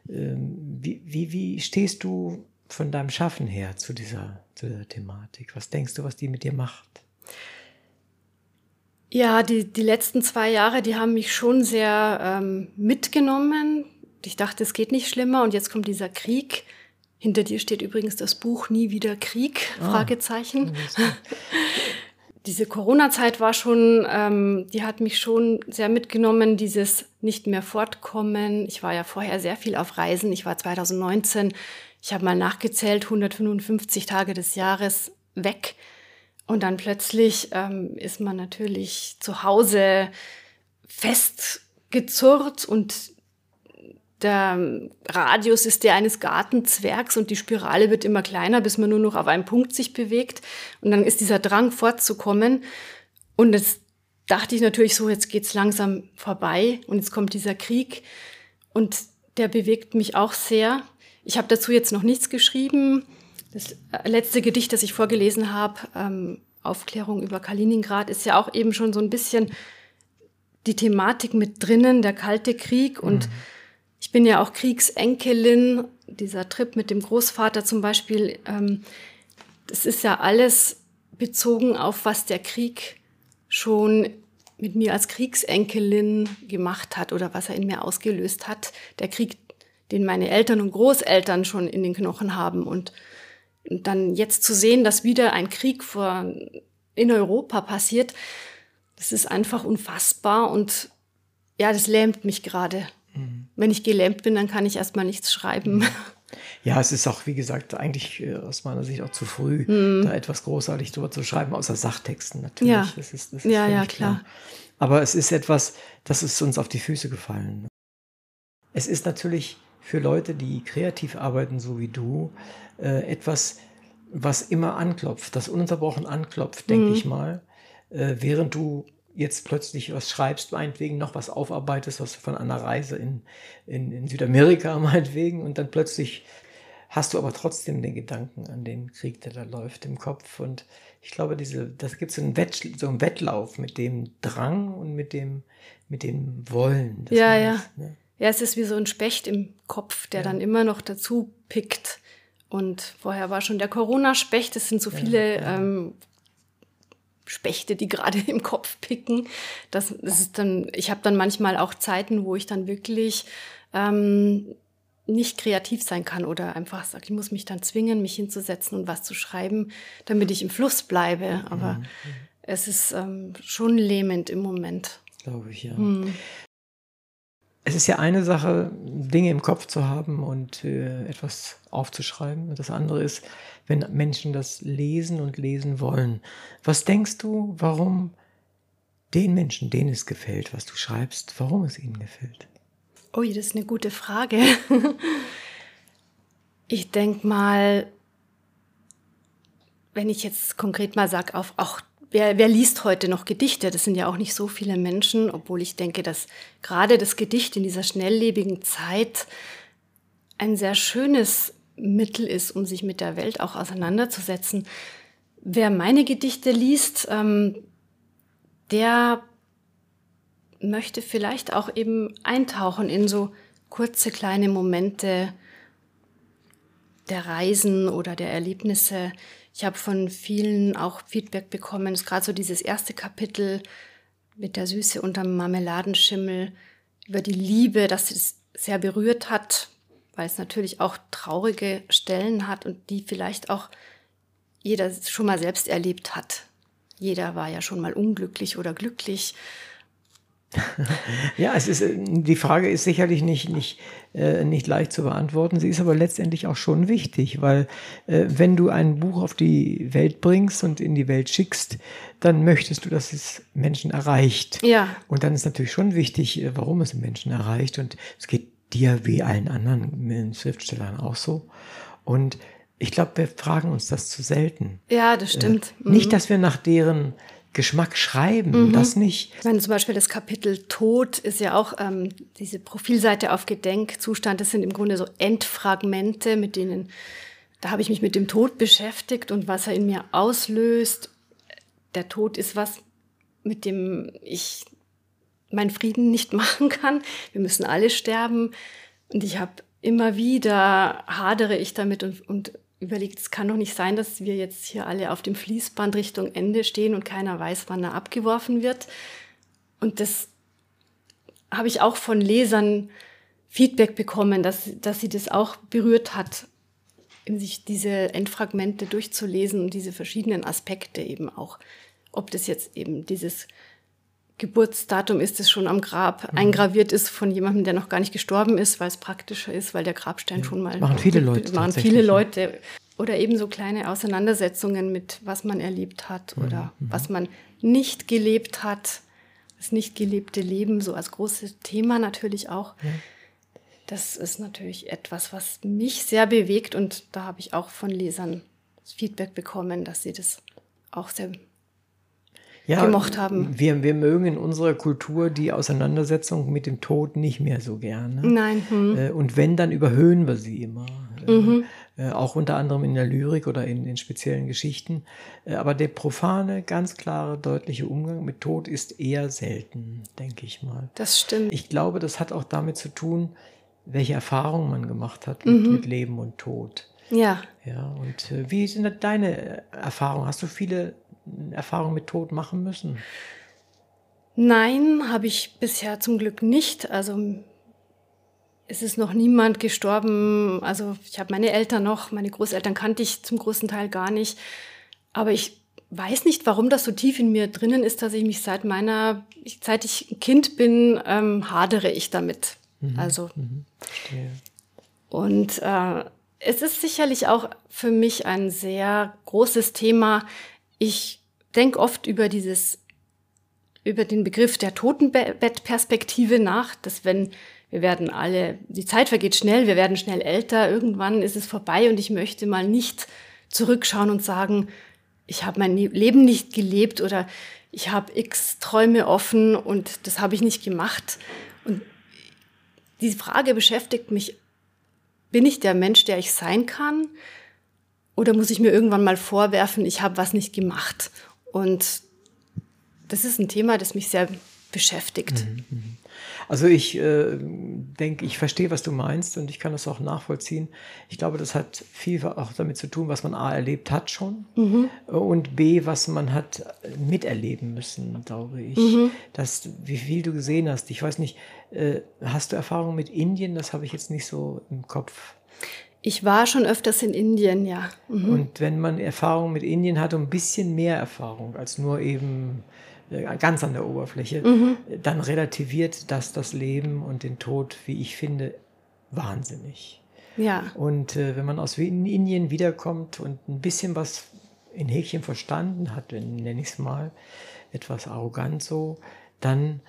Ähm, wie, wie, wie stehst du von deinem Schaffen her zu dieser, zu dieser Thematik? Was denkst du, was die mit dir macht? Ja, die, die letzten zwei Jahre, die haben mich schon sehr ähm, mitgenommen. Ich dachte, es geht nicht schlimmer und jetzt kommt dieser Krieg. Hinter dir steht übrigens das Buch Nie wieder Krieg, ah, Fragezeichen. Diese Corona-Zeit war schon, ähm, die hat mich schon sehr mitgenommen, dieses nicht mehr fortkommen. Ich war ja vorher sehr viel auf Reisen. Ich war 2019, ich habe mal nachgezählt, 155 Tage des Jahres weg. Und dann plötzlich ähm, ist man natürlich zu Hause festgezurrt und der Radius ist der eines Gartenzwergs und die Spirale wird immer kleiner, bis man nur noch auf einem Punkt sich bewegt. Und dann ist dieser Drang fortzukommen. Und es dachte ich natürlich so, jetzt geht's langsam vorbei und jetzt kommt dieser Krieg und der bewegt mich auch sehr. Ich habe dazu jetzt noch nichts geschrieben. Das letzte Gedicht, das ich vorgelesen habe, ähm, Aufklärung über Kaliningrad, ist ja auch eben schon so ein bisschen die Thematik mit drinnen, der Kalte Krieg. Und mhm. Ich bin ja auch Kriegsenkelin. Dieser Trip mit dem Großvater zum Beispiel, ähm, das ist ja alles bezogen auf, was der Krieg schon mit mir als Kriegsenkelin gemacht hat oder was er in mir ausgelöst hat. Der Krieg, den meine Eltern und Großeltern schon in den Knochen haben. Und dann jetzt zu sehen, dass wieder ein Krieg vor, in Europa passiert, das ist einfach unfassbar und ja, das lähmt mich gerade. Mhm. Wenn ich gelähmt bin, dann kann ich erstmal nichts schreiben. Mhm. Ja, es ist auch, wie gesagt, eigentlich äh, aus meiner Sicht auch zu früh, mhm. da etwas großartig drüber zu schreiben, außer Sachtexten natürlich. Ja, das ist, das ist ja, ja, klar. klar. Aber es ist etwas, das ist uns auf die Füße gefallen. Es ist natürlich für Leute, die kreativ arbeiten, so wie du, äh, etwas, was immer anklopft, das ununterbrochen anklopft, denke mhm. ich mal, äh, während du jetzt plötzlich was schreibst, meinetwegen noch was aufarbeitest, was von einer Reise in, in, in Südamerika meinetwegen und dann plötzlich hast du aber trotzdem den Gedanken an den Krieg, der da läuft im Kopf und ich glaube, diese, das gibt so einen, Wett, so einen Wettlauf mit dem Drang und mit dem, mit dem Wollen. Ja, ja. Ne? Ja, es ist wie so ein Specht im Kopf, der ja. dann immer noch dazu pickt. Und vorher war schon der Corona-Specht. Es sind so viele ja, ja. Ähm, Spechte, die gerade im Kopf picken. Das, das ist dann, ich habe dann manchmal auch Zeiten, wo ich dann wirklich ähm, nicht kreativ sein kann oder einfach sage, ich muss mich dann zwingen, mich hinzusetzen und was zu schreiben, damit ich im Fluss bleibe. Aber mhm. es ist ähm, schon lähmend im Moment. Glaube ich, ja. Mhm. Es ist ja eine Sache, Dinge im Kopf zu haben und äh, etwas aufzuschreiben. Das andere ist, wenn Menschen das lesen und lesen wollen. Was denkst du, warum den Menschen, denen es gefällt, was du schreibst, warum es ihnen gefällt? Oh, das ist eine gute Frage. ich denke mal, wenn ich jetzt konkret mal sage, auch, auch wer, wer liest heute noch Gedichte? Das sind ja auch nicht so viele Menschen, obwohl ich denke, dass gerade das Gedicht in dieser schnelllebigen Zeit ein sehr schönes Mittel ist, um sich mit der Welt auch auseinanderzusetzen. Wer meine Gedichte liest, ähm, der möchte vielleicht auch eben eintauchen in so kurze kleine Momente der Reisen oder der Erlebnisse. Ich habe von vielen auch Feedback bekommen, es ist gerade so dieses erste Kapitel mit der Süße unterm Marmeladenschimmel über die Liebe, dass es sehr berührt hat, weil es natürlich auch traurige Stellen hat und die vielleicht auch jeder schon mal selbst erlebt hat. Jeder war ja schon mal unglücklich oder glücklich. ja, es ist, die Frage ist sicherlich nicht, nicht, äh, nicht leicht zu beantworten. Sie ist aber letztendlich auch schon wichtig, weil äh, wenn du ein Buch auf die Welt bringst und in die Welt schickst, dann möchtest du, dass es Menschen erreicht. Ja. Und dann ist natürlich schon wichtig, äh, warum es Menschen erreicht. Und es geht dir wie allen anderen Schriftstellern auch so. Und ich glaube, wir fragen uns das zu selten. Ja, das stimmt. Äh, nicht, mhm. dass wir nach deren Geschmack schreiben, mhm. das nicht. Ich meine, zum Beispiel das Kapitel Tod ist ja auch ähm, diese Profilseite auf Gedenkzustand. Das sind im Grunde so Endfragmente, mit denen, da habe ich mich mit dem Tod beschäftigt und was er in mir auslöst. Der Tod ist was, mit dem ich meinen Frieden nicht machen kann. Wir müssen alle sterben. Und ich habe immer wieder hadere ich damit und, und überlegt, es kann doch nicht sein, dass wir jetzt hier alle auf dem Fließband Richtung Ende stehen und keiner weiß, wann er abgeworfen wird. Und das habe ich auch von Lesern Feedback bekommen, dass, dass sie das auch berührt hat, sich diese Endfragmente durchzulesen und diese verschiedenen Aspekte eben auch. Ob das jetzt eben dieses Geburtsdatum ist, das schon am Grab mhm. eingraviert ist von jemandem, der noch gar nicht gestorben ist, weil es praktischer ist, weil der Grabstein ja. schon mal. Machen viele Leute. Machen viele Leute. Oder eben so kleine Auseinandersetzungen mit, was man erlebt hat mhm. oder mhm. was man nicht gelebt hat. Das nicht gelebte Leben, so als großes Thema natürlich auch. Ja. Das ist natürlich etwas, was mich sehr bewegt und da habe ich auch von Lesern das Feedback bekommen, dass sie das auch sehr ja, gemocht haben. Wir, wir mögen in unserer Kultur die Auseinandersetzung mit dem Tod nicht mehr so gerne. Nein. Hm. Äh, Und wenn, dann überhöhen wir sie immer. Äh, Mhm. äh, Auch unter anderem in der Lyrik oder in, in speziellen Geschichten. Äh, Aber der profane, ganz klare, deutliche Umgang mit Tod ist eher selten, denke ich mal. Das stimmt. Ich glaube, das hat auch damit zu tun, welche Erfahrungen man gemacht hat mit, Mhm. mit Leben und Tod. Ja. Ja, und äh, wie sind deine Erfahrungen? Hast du viele Erfahrungen mit Tod machen müssen? Nein, habe ich bisher zum Glück nicht. Also es ist noch niemand gestorben. Also ich habe meine Eltern noch, meine Großeltern kannte ich zum großen Teil gar nicht. Aber ich weiß nicht, warum das so tief in mir drinnen ist, dass ich mich seit meiner, seit ich ein Kind bin, ähm, hadere ich damit. Also Verstehe. und äh, es ist sicherlich auch für mich ein sehr großes Thema. Ich denke oft über dieses, über den Begriff der Totenbettperspektive nach, dass wenn wir werden alle, die Zeit vergeht schnell, wir werden schnell älter, irgendwann ist es vorbei und ich möchte mal nicht zurückschauen und sagen, ich habe mein Leben nicht gelebt oder ich habe x Träume offen und das habe ich nicht gemacht. Und die Frage beschäftigt mich bin ich der Mensch, der ich sein kann? Oder muss ich mir irgendwann mal vorwerfen, ich habe was nicht gemacht? Und das ist ein Thema, das mich sehr beschäftigt. Also ich äh, denke, ich verstehe, was du meinst und ich kann das auch nachvollziehen. Ich glaube, das hat viel auch damit zu tun, was man A erlebt hat schon und B, was man hat miterleben müssen, glaube ich. Das, wie viel du gesehen hast. Ich weiß nicht, äh, hast du Erfahrung mit Indien? Das habe ich jetzt nicht so im Kopf. Ich war schon öfters in Indien, ja. Mhm. Und wenn man Erfahrung mit Indien hat und ein bisschen mehr Erfahrung als nur eben äh, ganz an der Oberfläche, äh, dann relativiert das das Leben und den Tod, wie ich finde, wahnsinnig. Ja, Und äh, wenn man aus Indien wiederkommt und ein bisschen was in Häkchen verstanden hat, nenne ich es mal, etwas arrogant so, dann,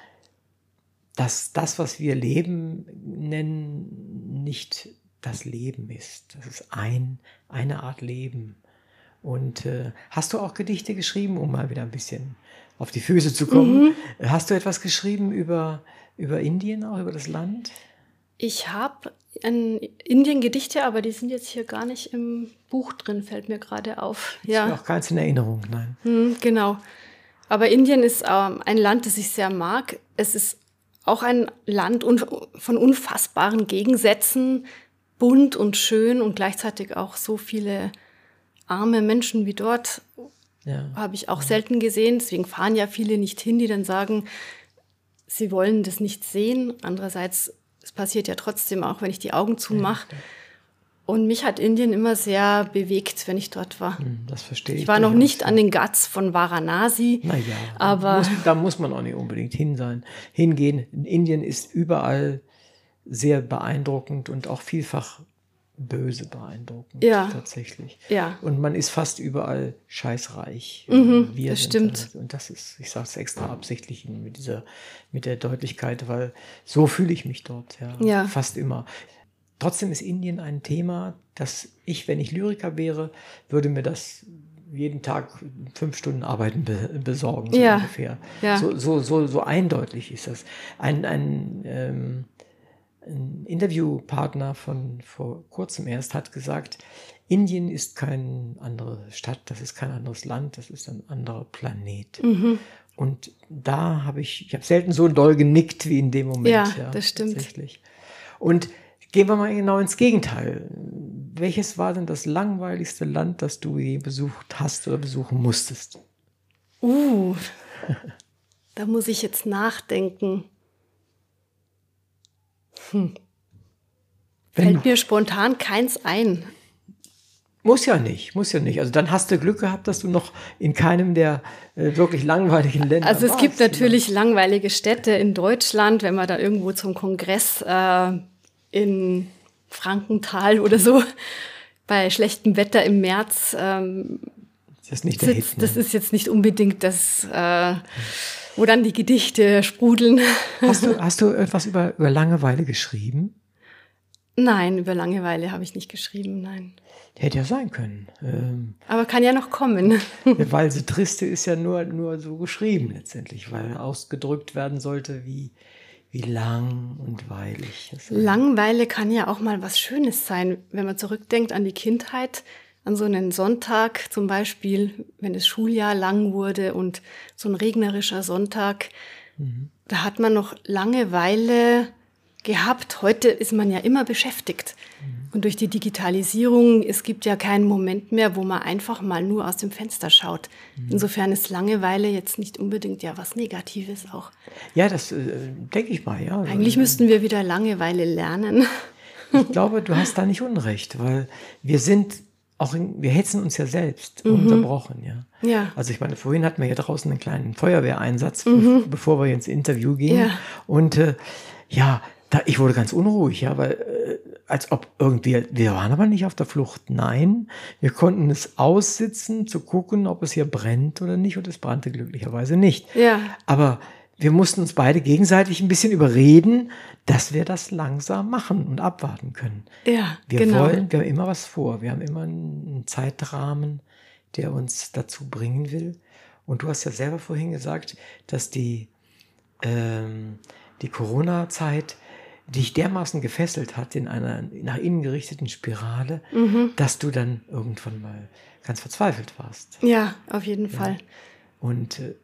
dass das, was wir Leben nennen, nicht das Leben ist. Das ist ein, eine Art Leben. Und äh, hast du auch Gedichte geschrieben, um mal wieder ein bisschen auf die Füße zu kommen? Hast du etwas geschrieben über, über Indien, auch über das Land? ich habe in Indien Gedichte, aber die sind jetzt hier gar nicht im Buch drin, fällt mir gerade auf. Ist mir Ja, auch keins in Erinnerung, nein. hm, genau. Aber Indien ist ähm, ein Land, das ich sehr mag. Es ist auch ein Land un von unfassbaren Gegensätzen, bunt und schön und gleichzeitig auch so viele arme Menschen wie dort Ja. habe ich auch selten gesehen. Deswegen fahren ja viele nicht hin, die dann sagen, sie wollen das nicht sehen. Andererseits, es passiert ja trotzdem auch, wenn ich die Augen zumache. Und mich hat Indien immer sehr bewegt, wenn ich dort war. Hm, Das verstehe ich. Ich war noch nicht an den Guts von Varanasi. Naja, aber- muss, da muss man auch nicht unbedingt hin sein, hingehen. Indien ist überall sehr beeindruckend und auch vielfach böse beeindruckend. Ja. Tatsächlich. Ja. Und man ist fast überall scheißreich. Mhm, Wir das stimmt. da- Und das ist, ich sage es extra absichtlich mit dieser, mit der Deutlichkeit, weil so fühle ich mich dort, ja. Ja. Fast immer. Trotzdem ist Indien ein Thema, das ich, wenn ich Lyriker wäre, würde mir das jeden Tag fünf Stunden Arbeiten be besorgen, so Ja. ungefähr. Ja. So, so, so, so eindeutig ist das. Ein, ein, ähm, ein Interviewpartner von vor kurzem erst hat gesagt, Indien ist keine andere Stadt, das ist kein anderes Land, das ist ein anderer Planet. Mhm. Und da habe ich, ich habe selten so doll genickt wie in dem Moment. Ja, das stimmt. Tatsächlich. Und gehen wir mal genau ins Gegenteil. Welches war denn das langweiligste Land, das du je besucht hast oder besuchen musstest? Uh, da muss ich jetzt nachdenken. Wenn Fällt mir spontan keins ein. Muss ja nicht, muss ja nicht. Also dann hast du Glück gehabt, dass du noch in keinem der äh, wirklich langweiligen Länder Also es warst. gibt natürlich langweilige Städte in Deutschland, wenn man da irgendwo zum Kongress äh, in Frankenthal oder so bei schlechtem Wetter im März ähm, Das ist nicht der sitzt. Hit. Das Ne? ist jetzt nicht unbedingt das, äh, wo dann die Gedichte sprudeln. Hast du, hast du etwas über, über Langeweile geschrieben? Nein, über Langeweile habe ich nicht geschrieben, nein. Hätte ja sein können. Ähm, Aber kann ja noch kommen. Walse Triste ist ja nur, nur so geschrieben letztendlich, weil ausgedrückt werden sollte, wie, wie lang und weilig. Langeweile kann ja auch mal was Schönes sein, wenn man zurückdenkt an die Kindheit, an so einen Sonntag zum Beispiel, wenn das Schuljahr lang wurde und so ein regnerischer Sonntag, da hat man noch Langeweile gehabt. Heute ist man ja immer beschäftigt. Und durch die Digitalisierung, es gibt ja keinen Moment mehr, wo man einfach mal nur aus dem Fenster schaut. Insofern ist Langeweile jetzt nicht unbedingt ja was Negatives auch. Ja, das äh, denke ich mal, ja. Eigentlich müssten wir wieder Langeweile lernen. Ich glaube, du hast da nicht Unrecht, weil wir sind auch, in, wir hetzen uns ja selbst unterbrochen, ja. Mhm. Ja. Also ich meine, vorhin hatten wir hier draußen einen kleinen Feuerwehreinsatz, be- bevor wir ins Interview gingen. Mhm. Ja. Und äh, ja, da, ich wurde ganz unruhig, ja, weil äh, als ob irgendwie, wir waren aber nicht auf der Flucht. Nein, wir konnten es aussitzen, zu gucken, ob es hier brennt oder nicht. Und es brannte glücklicherweise nicht. Ja. Aber wir mussten uns beide gegenseitig ein bisschen überreden, dass wir das langsam machen und abwarten können. Ja, Wir genau. wollen, wir haben immer was vor. Wir haben immer einen Zeitrahmen, der uns dazu bringen will. Und du hast ja selber vorhin gesagt, dass die, ähm, die Corona-Zeit dich dermaßen gefesselt hat in einer nach innen gerichteten Spirale, Mhm. dass du dann irgendwann mal ganz verzweifelt warst. Ja, auf jeden Fall. Und äh,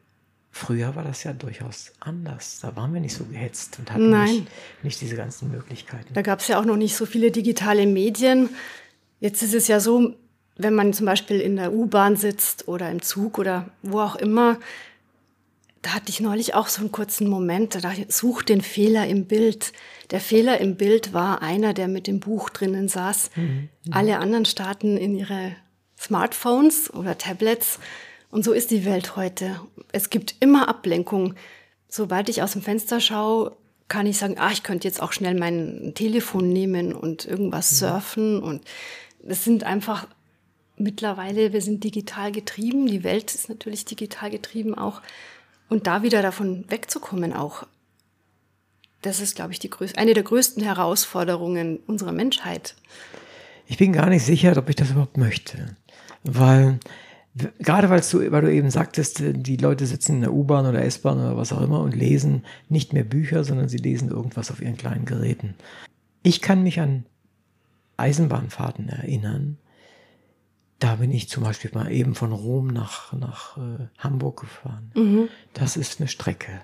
früher war das ja durchaus anders. Da waren wir nicht so gehetzt und hatten Nein. nicht, nicht diese ganzen Möglichkeiten. Da gab es ja auch noch nicht so viele digitale Medien. Jetzt ist es ja so, wenn man zum Beispiel in der U-Bahn sitzt oder im Zug oder wo auch immer, da hatte ich neulich auch so einen kurzen Moment, da such den Fehler im Bild. Der Fehler im Bild war einer, der mit dem Buch drinnen saß. Alle anderen starten in ihre Smartphones oder Tablets. Und so ist die Welt heute. Es gibt immer Ablenkung. Sobald ich aus dem Fenster schaue, kann ich sagen, ah, ich könnte jetzt auch schnell mein Telefon nehmen und irgendwas surfen. Und das sind einfach mittlerweile, wir sind digital getrieben. Die Welt ist natürlich digital getrieben auch. Und da wieder davon wegzukommen auch, das ist, glaube ich, die größ eine der größten Herausforderungen unserer Menschheit. Ich bin gar nicht sicher, ob ich das überhaupt möchte. Weil, gerade weil du, weil du eben sagtest, die Leute sitzen in der U-Bahn oder S-Bahn oder was auch immer und lesen nicht mehr Bücher, sondern sie lesen irgendwas auf ihren kleinen Geräten. Ich kann mich an Eisenbahnfahrten erinnern. Da bin ich zum Beispiel mal eben von Rom nach, nach äh, Hamburg gefahren. Das ist eine Strecke.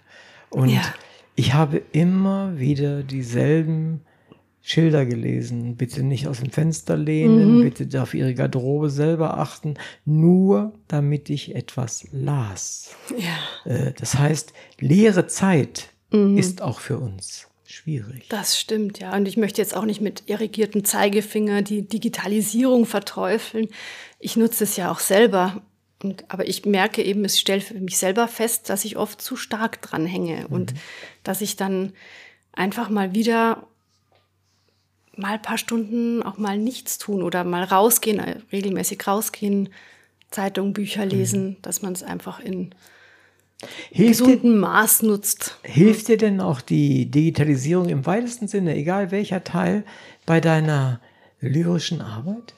Und Ja. ich habe immer wieder dieselben Schilder gelesen. Bitte nicht aus dem Fenster lehnen, bitte auf Ihre Garderobe selber achten, nur damit ich etwas las. Ja, Äh, das heißt, leere Zeit ist auch für uns schwierig. das stimmt, ja. Und ich möchte jetzt auch nicht mit irrigiertem Zeigefinger die Digitalisierung verteufeln. Ich nutze es ja auch selber. Und, aber ich merke eben, ich stelle für mich selber fest, dass ich oft zu stark dranhänge und dass ich dann einfach mal wieder mal ein paar Stunden auch mal nichts tun oder mal rausgehen, äh, regelmäßig rausgehen, Zeitung, Bücher lesen, dass man es einfach in Hilft dir, gesundem Maß nutzt. hilft dir denn auch die Digitalisierung im weitesten Sinne, egal welcher Teil, bei deiner lyrischen Arbeit?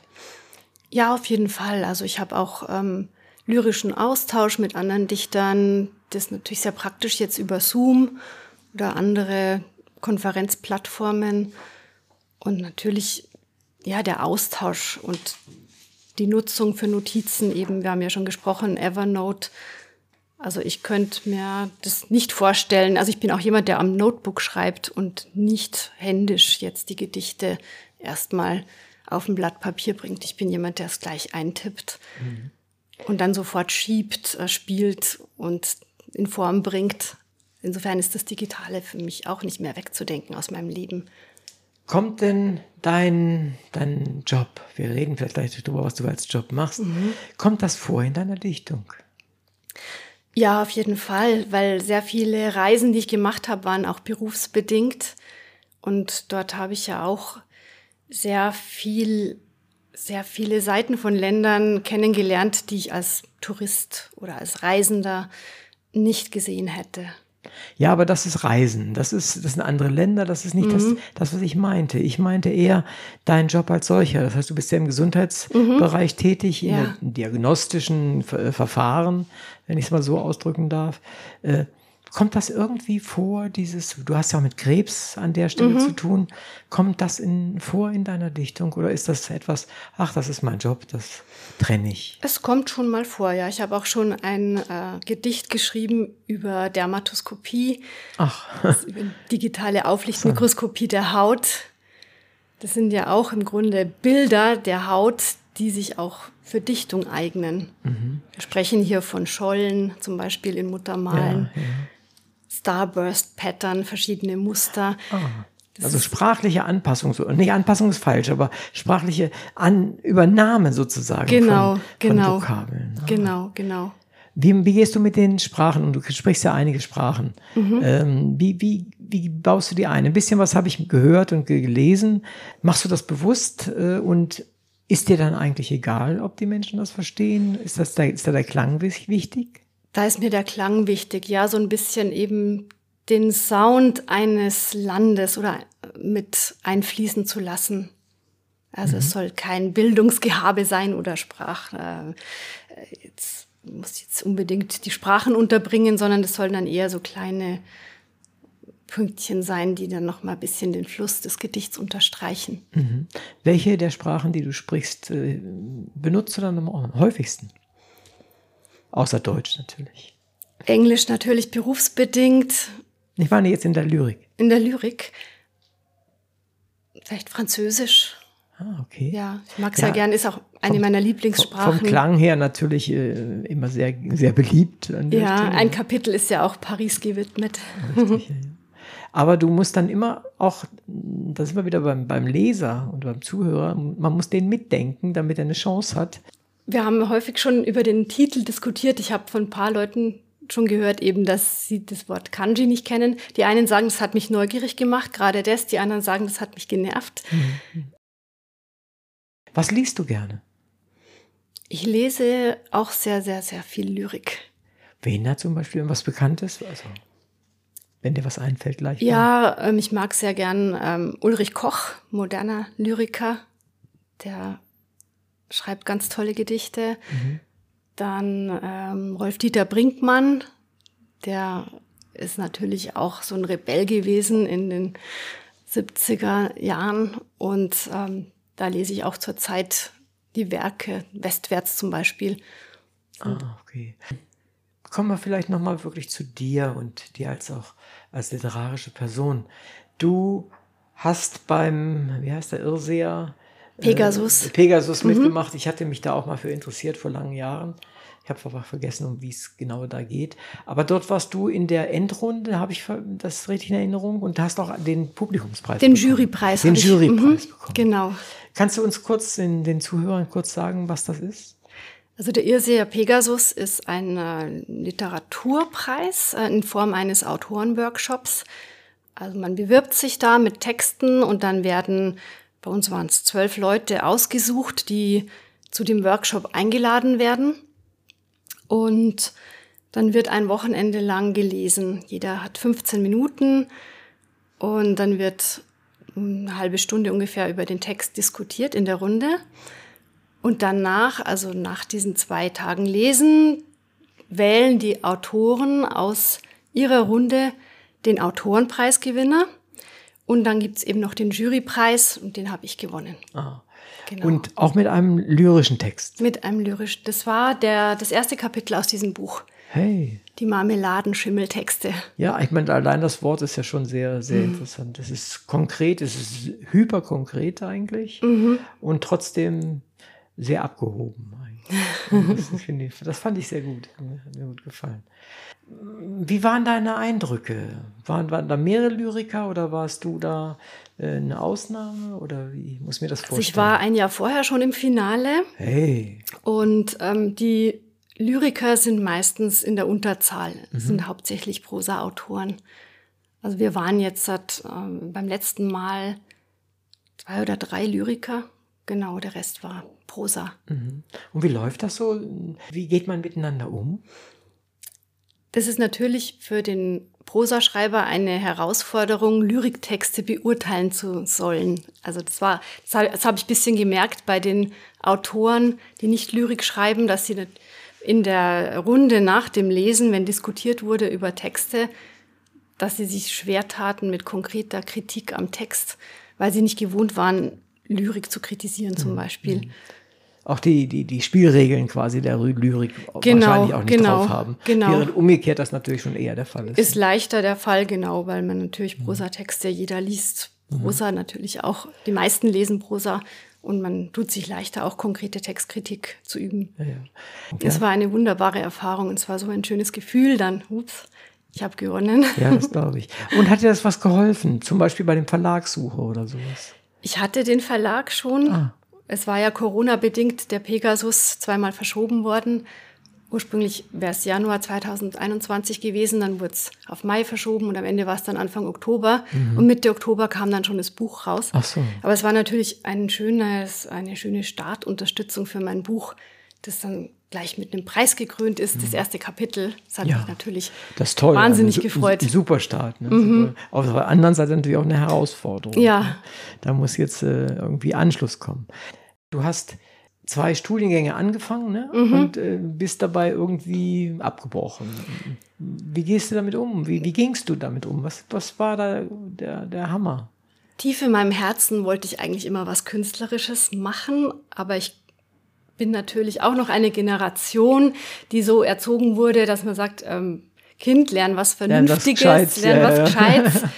Ja, auf jeden Fall. Also ich habe auch ähm, lyrischen Austausch mit anderen Dichtern. Das ist natürlich sehr praktisch jetzt über Zoom oder andere Konferenzplattformen. Und natürlich, ja, der Austausch und die Nutzung für Notizen eben. Wir haben ja schon gesprochen, Evernote. Also ich könnte mir das nicht vorstellen. Also ich bin auch jemand, der am Notebook schreibt und nicht händisch jetzt die Gedichte erstmal auf ein Blatt Papier bringt. Ich bin jemand, der es gleich eintippt und dann sofort schiebt, äh, spielt und in Form bringt. Insofern ist das Digitale für mich auch nicht mehr wegzudenken aus meinem Leben. Kommt denn dein, dein Job, wir reden vielleicht gleich darüber, was du als Job machst, kommt das vor in deiner Dichtung? Ja, auf jeden Fall, weil sehr viele Reisen, die ich gemacht habe, waren auch berufsbedingt. Und dort habe ich ja auch sehr viel, sehr viele Seiten von Ländern kennengelernt, die ich als Tourist oder als Reisender nicht gesehen hätte. Ja, aber das ist Reisen. Das ist, das sind andere Länder. Das ist nicht das, Mhm. das, was ich meinte. Ich meinte eher deinen Job als solcher. Das heißt, du bist ja im Gesundheitsbereich tätig, in Mhm. Ja. der diagnostischen Ver- Verfahren, wenn ich es mal so ausdrücken darf. Kommt das irgendwie vor, dieses, du hast ja auch mit Krebs an der Mhm. Stelle zu tun, kommt das in, vor in deiner Dichtung oder ist das etwas, ach, das ist mein Job, das trenne ich? Es kommt schon mal vor, ja. Ich habe auch schon ein äh, Gedicht geschrieben über Dermatoskopie, Ach, über digitale Auflichtmikroskopie der Haut. Das sind ja auch im Grunde Bilder der Haut, die sich auch für Dichtung eignen. Wir sprechen hier von Schollen, zum Beispiel in Muttermalen, ja, ja. Starburst-Pattern, verschiedene Muster. Also sprachliche Anpassung, so, nicht Anpassung ist falsch, aber sprachliche An Übernahme sozusagen Genau, von, genau. von Vokabeln. Ah. Genau, genau. Wie, wie gehst du mit den Sprachen, und du sprichst ja einige Sprachen, Mhm. ähm, wie, wie, wie baust du die ein? Ein bisschen was habe ich gehört und ge- gelesen. Machst du das bewusst äh, und ist dir dann eigentlich egal, ob die Menschen das verstehen? Ist, das der, ist da der Klang wich- wichtig? Da ist mir der Klang wichtig, ja, so ein bisschen eben den Sound eines Landes oder mit einfließen zu lassen. Also es soll kein Bildungsgehabe sein oder Sprach. Äh, jetzt muss jetzt unbedingt die Sprachen unterbringen, sondern das sollen dann eher so kleine Pünktchen sein, die dann noch mal ein bisschen den Fluss des Gedichts unterstreichen. Mhm. Welche der Sprachen, die du sprichst, äh, benutzt du dann am häufigsten? Außer Deutsch natürlich. Englisch natürlich berufsbedingt, Ich meine jetzt in der Lyrik. in der Lyrik vielleicht Französisch. Ah, okay. Ja, ich mag Ja, sehr gern, ist auch eine vom- meiner Lieblingssprachen. vom Klang her natürlich äh, immer sehr, sehr beliebt. Ja, Stelle. ein Kapitel ist ja auch Paris gewidmet. Richtig, ja, ja. Aber du musst dann immer auch, da sind wir wieder beim, beim Leser und beim Zuhörer, man muss den mitdenken, damit er eine Chance hat. Wir haben häufig schon über den Titel diskutiert. Ich habe von ein paar Leuten schon gehört, eben, dass sie das Wort Kanji nicht kennen. Die einen sagen, das hat mich neugierig gemacht, gerade das. Die anderen sagen, das hat mich genervt. Was liest du gerne? Ich lese auch sehr, sehr, sehr viel Lyrik. Wen da zum Beispiel irgendwas Bekanntes? Also, wenn dir was einfällt, gleich. Ja, ähm, ich mag sehr gern ähm, Ulrich Koch, moderner Lyriker. Der schreibt ganz tolle Gedichte. Dann ähm, Rolf-Dieter Brinkmann, der ist natürlich auch so ein Rebell gewesen in den 70er Jahren. Und ähm, da lese ich auch zurzeit die Werke, Westwärts zum Beispiel. Ah, okay. Kommen wir vielleicht nochmal wirklich zu dir und dir als auch als literarische Person. Du hast beim, wie heißt der Irrseher? Pegasus. Äh, Pegasus mitgemacht. Ich hatte mich da auch mal für interessiert vor langen Jahren. Ich habe aber vergessen, um wie es genau da geht. Aber dort warst du in der Endrunde, habe ich das richtig in Erinnerung, und hast auch den Publikumspreis Den bekommen. Jurypreis. Den hab ich- Jurypreis Mhm, bekommen. Genau. Kannst du uns kurz den, den Zuhörern kurz sagen, was das ist? Also der Irrseher Pegasus ist ein äh, Literaturpreis äh, in Form eines Autorenworkshops. Also man bewirbt sich da mit Texten und dann werden, bei uns waren es zwölf Leute ausgesucht, die zu dem Workshop eingeladen werden. Und dann wird ein Wochenende lang gelesen. Jeder hat 15 Minuten und dann wird eine halbe Stunde ungefähr über den Text diskutiert in der Runde. Und danach, also nach diesen zwei Tagen Lesen, wählen die Autoren aus ihrer Runde den Autorenpreisgewinner. Und dann gibt's eben noch den Jurypreis und den habe ich gewonnen. Ah. Genau. Und auch mit einem lyrischen Text. mit einem lyrisch. Das war der, das erste Kapitel aus diesem Buch. Hey. Die Marmeladenschimmeltexte. Ja, ich meine, allein das Wort ist ja schon sehr, sehr Mhm. interessant. Es ist konkret, es ist hyperkonkret eigentlich Mhm. und trotzdem sehr abgehoben. Eigentlich. Das, ich, das fand ich sehr gut. Hat mir gut gefallen. Wie waren deine Eindrücke? Waren, waren da mehrere Lyriker oder warst du da äh, eine Ausnahme? Oder wie muss mir das vorstellen? Also ich war ein Jahr vorher schon im Finale Hey. und ähm, die Lyriker sind meistens in der Unterzahl, sind hauptsächlich Prosa-Autoren. Also wir waren jetzt seit, ähm, beim letzten Mal zwei oder drei Lyriker. Genau, der Rest war Prosa. Mhm. Und wie läuft das so? Wie geht man miteinander um? Das ist natürlich für den Prosaschreiber eine Herausforderung, Lyriktexte beurteilen zu sollen. Also das war, das, das habe ich ein bisschen gemerkt bei den Autoren, die nicht Lyrik schreiben, dass sie in der Runde nach dem Lesen, wenn diskutiert wurde über Texte, dass sie sich schwer taten mit konkreter Kritik am Text, weil sie nicht gewohnt waren, Lyrik zu kritisieren zum mhm. Beispiel. Mhm auch die, die, die Spielregeln quasi der Lyrik genau, wahrscheinlich auch nicht genau, drauf haben. Genau. Während umgekehrt das natürlich schon eher der Fall ist. Ist leichter der Fall, genau, weil man natürlich mhm. Prosatexte, jeder liest Prosa mhm. natürlich auch, die meisten lesen Prosa und man tut sich leichter, auch konkrete Textkritik zu üben. Ja, ja. Okay. Es war eine wunderbare Erfahrung und es war so ein schönes Gefühl dann, ups, ich habe gewonnen. Ja, das glaube ich. Und hat dir das was geholfen? Zum Beispiel bei dem Verlagssuche oder sowas? Ich hatte den Verlag schon. Ah es war ja Corona-bedingt der Pegasus zweimal verschoben worden. Ursprünglich wäre es Januar 2021 gewesen, dann wurde es auf Mai verschoben und am Ende war es dann Anfang Oktober. Mhm. Und Mitte Oktober kam dann schon das Buch raus. Ach so. Aber es war natürlich ein schönes, eine schöne Startunterstützung für mein Buch, das dann gleich mit einem Preis gekrönt ist, das mhm. erste Kapitel. Das hat ja, mich natürlich das toll, wahnsinnig also, gefreut. Ein super Start. Ne? Mhm. Auf der anderen Seite natürlich auch eine Herausforderung. Ja. Ne? Da muss jetzt äh, irgendwie Anschluss kommen. Du hast zwei Studiengänge angefangen ne? Mhm. und äh, bist dabei irgendwie abgebrochen. Wie gehst du damit um? Wie, wie gingst du damit um? Was, was war da der, der Hammer? Tief in meinem Herzen wollte ich eigentlich immer was Künstlerisches machen, aber ich bin natürlich auch noch eine Generation, die so erzogen wurde, dass man sagt, ähm, Kind, lern was Vernünftiges, lern was, lern was Gescheites.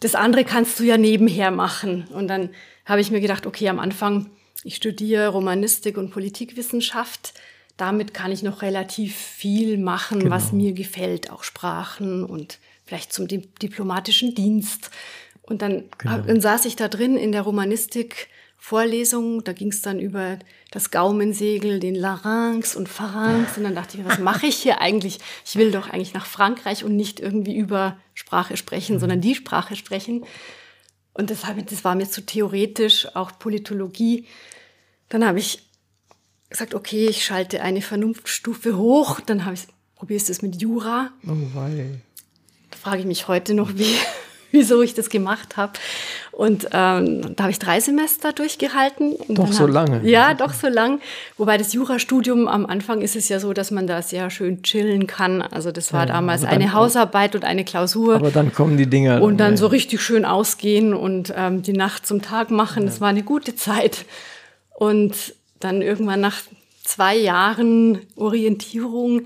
Das andere kannst du ja nebenher machen. Und dann habe ich mir gedacht, okay, am Anfang, ich studiere Romanistik und Politikwissenschaft. Damit kann ich noch relativ viel machen, genau. was mir gefällt, auch Sprachen und vielleicht zum diplomatischen Dienst. Und dann, genau. dann saß ich da drin in der Romanistik Vorlesung, da ging es dann über das Gaumensegel, den Larynx und Pharynx. Und dann dachte ich mir, was mache ich hier eigentlich? Ich will doch eigentlich nach Frankreich und nicht irgendwie über Sprache sprechen, sondern die Sprache sprechen. Und das, ich, das war mir zu theoretisch, auch Politologie. Dann habe ich gesagt, okay, ich schalte eine Vernunftstufe hoch. Dann habe ich, probierst es mit Jura. Oh, wei. Da frage ich mich heute noch, wie, wieso ich das gemacht habe. Und ähm, da habe ich drei Semester durchgehalten. doch so hab, lange. Ja, doch so lang. Wobei das Jurastudium am Anfang ist es ja so, dass man da sehr schön chillen kann. Also das war ja, damals eine Hausarbeit und eine Klausur. Aber dann kommen die Dinger. Und dann so richtig schön ausgehen und ähm, die Nacht zum Tag machen. Ja. Das war eine gute Zeit. Und dann irgendwann nach zwei Jahren Orientierung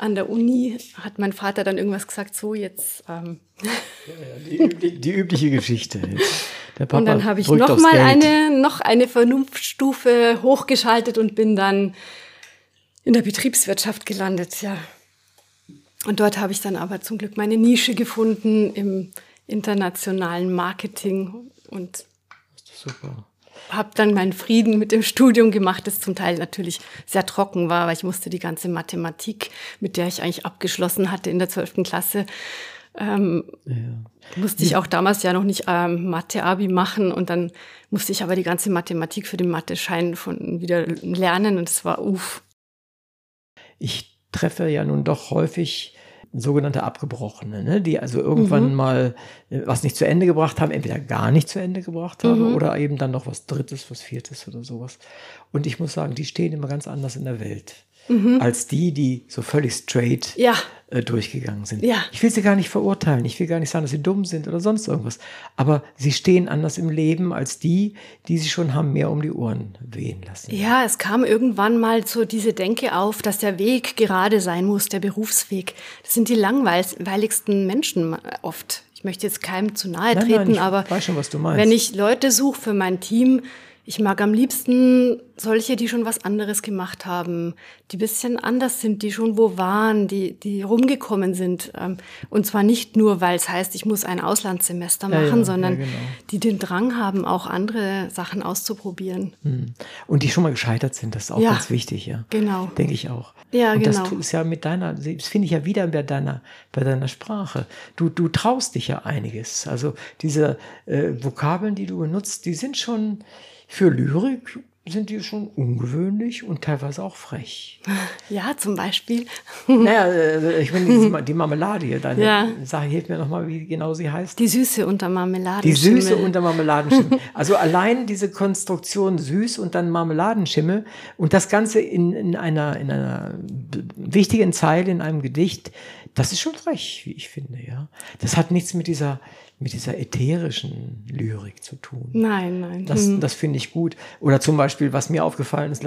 an der Uni hat mein Vater dann irgendwas gesagt, so jetzt. Ähm. Ja, die, die, übliche Geschichte. und dann habe ich noch mal eine, noch eine Vernunftstufe hochgeschaltet und bin dann in der Betriebswirtschaft gelandet, ja. Und dort habe ich dann aber zum Glück meine Nische gefunden im internationalen Marketing und super habe dann meinen Frieden mit dem Studium gemacht, das zum Teil natürlich sehr trocken war, weil ich musste die ganze Mathematik, mit der ich eigentlich abgeschlossen hatte in der 12. Klasse, ähm, ja. musste ich auch damals ja noch nicht ähm, Mathe-Abi machen und dann musste ich aber die ganze Mathematik für den Mathe-Schein von wieder lernen und es war uff. Ich treffe ja nun doch häufig sogenannte Abgebrochene, ne? die also irgendwann mhm. mal äh, was nicht zu Ende gebracht haben, entweder gar nicht zu Ende gebracht haben mhm. oder eben dann noch was Drittes, was Viertes oder sowas. Und ich muss sagen, die stehen immer ganz anders in der Welt mhm. als die, die so völlig straight ja. äh, durchgegangen sind. Ja. Ich will sie gar nicht verurteilen, ich will gar nicht sagen, dass sie dumm sind oder sonst irgendwas, aber sie stehen anders im Leben als die, die sie schon haben mehr um die Ohren wehen lassen. Ja, es kam irgendwann mal so diese Denke auf, dass der Weg gerade sein muss, der Berufsweg. Das sind die langweiligsten Menschen oft. Ich möchte jetzt keinem zu nahe treten, nein, nein, aber schon, wenn ich Leute suche für mein Team, ich mag am liebsten solche, die schon was anderes gemacht haben, die bisschen anders sind, die schon wo waren, die, die rumgekommen sind. Ähm, und zwar nicht nur, weil es heißt, ich muss ein Auslandssemester machen, ja, ja, sondern ja, genau. die den Drang haben, auch andere Sachen auszuprobieren. Hm. Und die schon mal gescheitert sind, das ist auch ganz wichtig, ja. Genau. Denke ich auch. Ja, und genau. das ist ja mit deiner, das finde ich ja wieder bei deiner, bei deiner Sprache. Du, du traust dich ja einiges. Also diese äh, Vokabeln, die du benutzt, die sind schon für Lyrik sind die schon ungewöhnlich und teilweise auch frech. Ja, zum Beispiel. Naja, äh, ich meine, die Marmelade hier, deine Ja. Sache, hilf mir nochmal, wie genau sie heißt. Die Süße unter Marmeladen. Die Süße unter Marmeladenschimmel. Also allein diese Konstruktion süß und dann Marmeladenschimmel und das Ganze in, in, einer, in einer wichtigen Zeile in einem Gedicht, das ist schon frech, wie ich finde, ja. Das hat nichts mit dieser, mit dieser ätherischen Lyrik zu tun. Nein, nein. Das, Hm. das finde ich gut. Oder zum Beispiel, was mir aufgefallen ist,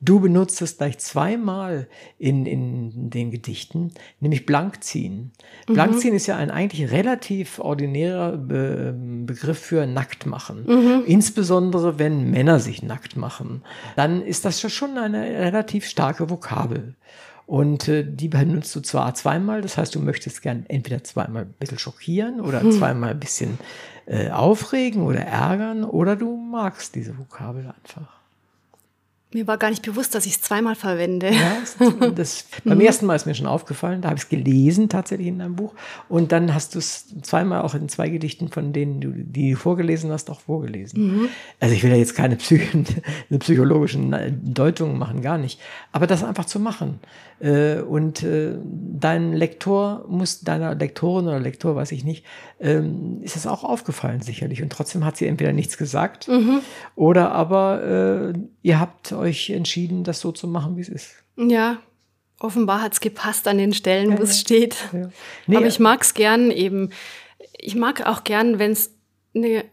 du benutzt es gleich zweimal in, in den Gedichten, nämlich Blankziehen. Blankziehen ist ja ein eigentlich relativ ordinärer Be Begriff für nackt machen. Insbesondere wenn Männer sich nackt machen. Dann ist das schon eine relativ starke Vokabel. Und äh, die benutzt du zwar zweimal, das heißt, du möchtest gern entweder zweimal ein bisschen schockieren oder zweimal ein bisschen äh, aufregen oder ärgern oder du magst diese Vokabel einfach. Mir war gar nicht bewusst, dass ich es zweimal verwende. Ja, das, beim ersten Mal ist mir schon aufgefallen, da habe ich es gelesen tatsächlich in deinem Buch und dann hast du es zweimal auch in zwei Gedichten, von denen du die vorgelesen hast, auch vorgelesen. Also ich will ja jetzt keine Psych psychologischen Deutungen machen, gar nicht, aber das einfach zu machen. Äh, Und äh, dein Lektor muss, deiner Lektorin oder Lektor, weiß ich nicht, ähm, ist das auch aufgefallen sicherlich. Und trotzdem hat sie entweder nichts gesagt oder aber äh, ihr habt euch entschieden, das so zu machen, wie es ist. Ja, offenbar hat es gepasst an den Stellen, wo es steht. Ja. Nee, Aber ich mag es gern eben. Ich mag auch gern, wenn's ne,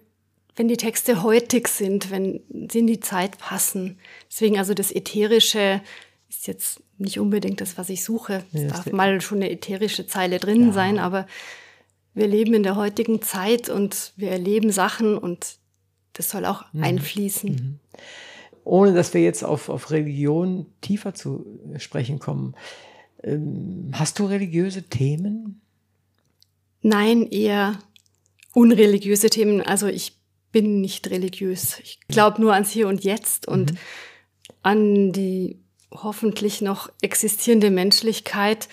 wenn die Texte heutig sind, wenn sie in die Zeit passen. Deswegen also das Ätherische ist jetzt nicht unbedingt das, was ich suche. Es Ja, darf mal schon eine ätherische Zeile drin sein, aber wir leben in der heutigen Zeit und wir erleben Sachen und das soll auch Mhm. einfließen. Ohne dass wir jetzt auf, auf Religion tiefer zu sprechen kommen, ähm, hast du religiöse Themen? Nein, eher unreligiöse Themen. Also ich bin nicht religiös. Ich glaube nur ans Hier und Jetzt und an die hoffentlich noch existierende Menschlichkeit.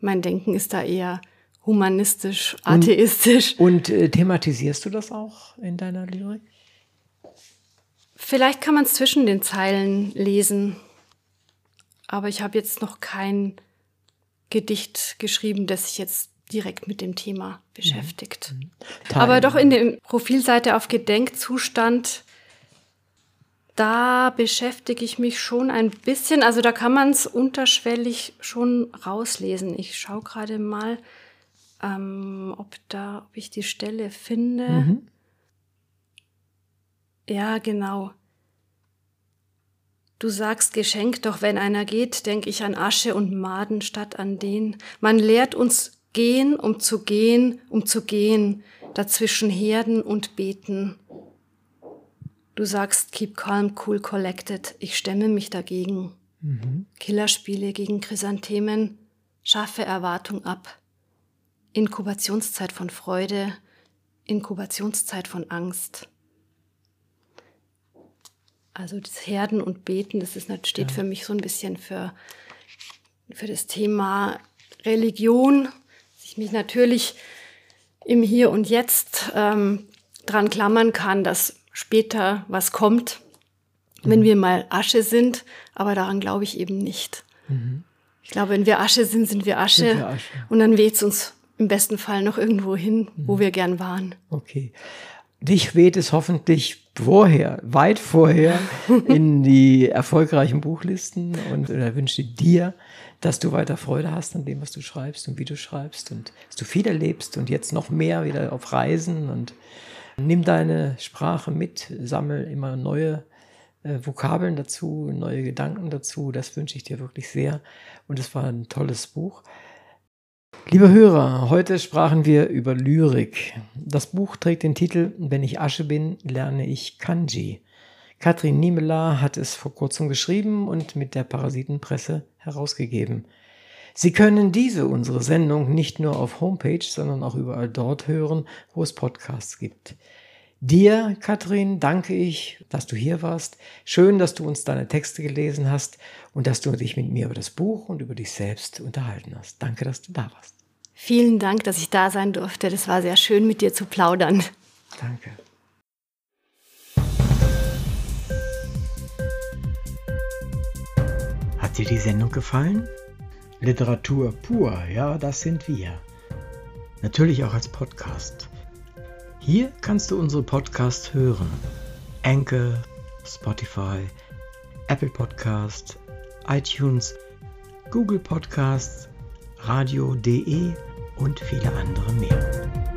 Mein Denken ist da eher humanistisch, atheistisch. Und äh, thematisierst du das auch in deiner Lyrik? Vielleicht kann man es zwischen den Zeilen lesen. Aber ich habe jetzt noch kein Gedicht geschrieben, das sich jetzt direkt mit dem Thema beschäftigt. Aber doch in der Profilseite auf Gedenkzustand, da beschäftige ich mich schon ein bisschen. Also da kann man es unterschwellig schon rauslesen. Ich schaue gerade mal, ähm, ob da, ob ich die Stelle finde. Ja, genau. Du sagst Geschenk, doch wenn einer geht, denk ich an Asche und Maden statt an den. Man lehrt uns gehen, um zu gehen, um zu gehen, dazwischen Herden und Beten. Du sagst keep calm, cool, collected. Ich stemme mich dagegen. Killerspiele gegen Chrysanthemen, schaffe Erwartung ab. Inkubationszeit von Freude, Inkubationszeit von Angst. Also das Herden und Beten, das ist, steht für mich so ein bisschen für, für das Thema Religion. dass Ich mich natürlich im Hier und Jetzt ähm, dran klammern kann, dass später was kommt, wenn wir mal Asche sind, aber daran glaube ich eben nicht. Ich glaube, wenn wir Asche sind, sind wir Asche, Sind wir Asche. und dann weht es uns im besten Fall noch irgendwo hin, wo wir gern waren. Okay. Dich weht es hoffentlich vorher, weit vorher in die erfolgreichen Buchlisten und äh, wünsche dir, dass du weiter Freude hast an dem, was du schreibst und wie du schreibst und dass du viel erlebst und jetzt noch mehr wieder auf Reisen und nimm deine Sprache mit, sammel immer neue äh, Vokabeln dazu, neue Gedanken dazu. Das wünsche ich dir wirklich sehr und es war ein tolles Buch. Liebe Hörer, heute sprachen wir über Lyrik. Das Buch trägt den Titel Wenn ich Asche bin, lerne ich Kanji. Katrin Niemela hat es vor kurzem geschrieben und mit der Parasitenpresse herausgegeben. Sie können diese, unsere Sendung, nicht nur auf Homepage, sondern auch überall dort hören, wo es Podcasts gibt. Dir, Katrin, danke ich, dass du hier warst. Schön, dass du uns deine Texte gelesen hast und dass du dich mit mir über das Buch und über dich selbst unterhalten hast. Danke, dass du da warst. Vielen Dank, dass ich da sein durfte. Das war sehr schön, mit dir zu plaudern. Danke. Hat dir die Sendung gefallen? Literatur pur, ja, das sind wir. Natürlich auch als Podcast. Hier kannst du unsere Podcasts hören. Anchor, Spotify, Apple Podcast, iTunes, Google Podcasts, radio.de und viele andere mehr.